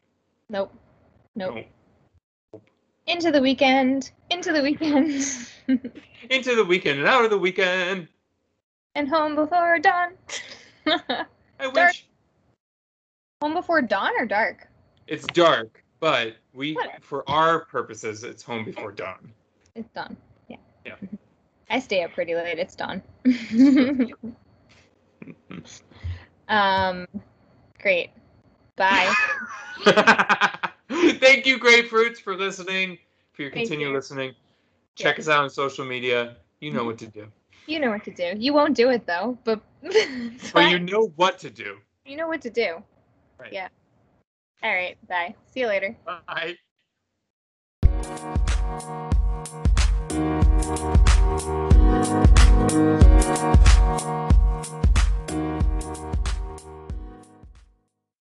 Nope. Nope. No. Into the weekend. Into the weekend. into the weekend and out of the weekend. and home before dawn. (laughs) I Dark. wish home before dawn or dark? it's dark, but we, Whatever. for our purposes, it's home before dawn. It's dawn. Yeah. Yeah. (laughs) I stay up pretty late. It's dawn. (laughs) um, great. Bye. (laughs) Thank you, grapefruits, for listening. For your Thank continue you. listening. Check Yeah. us out on social media. You know what to do. You know what to do. You won't do it though, but (laughs) But you know what to do. you know what to do. Right. Yeah. All right. Bye. See you later. Bye.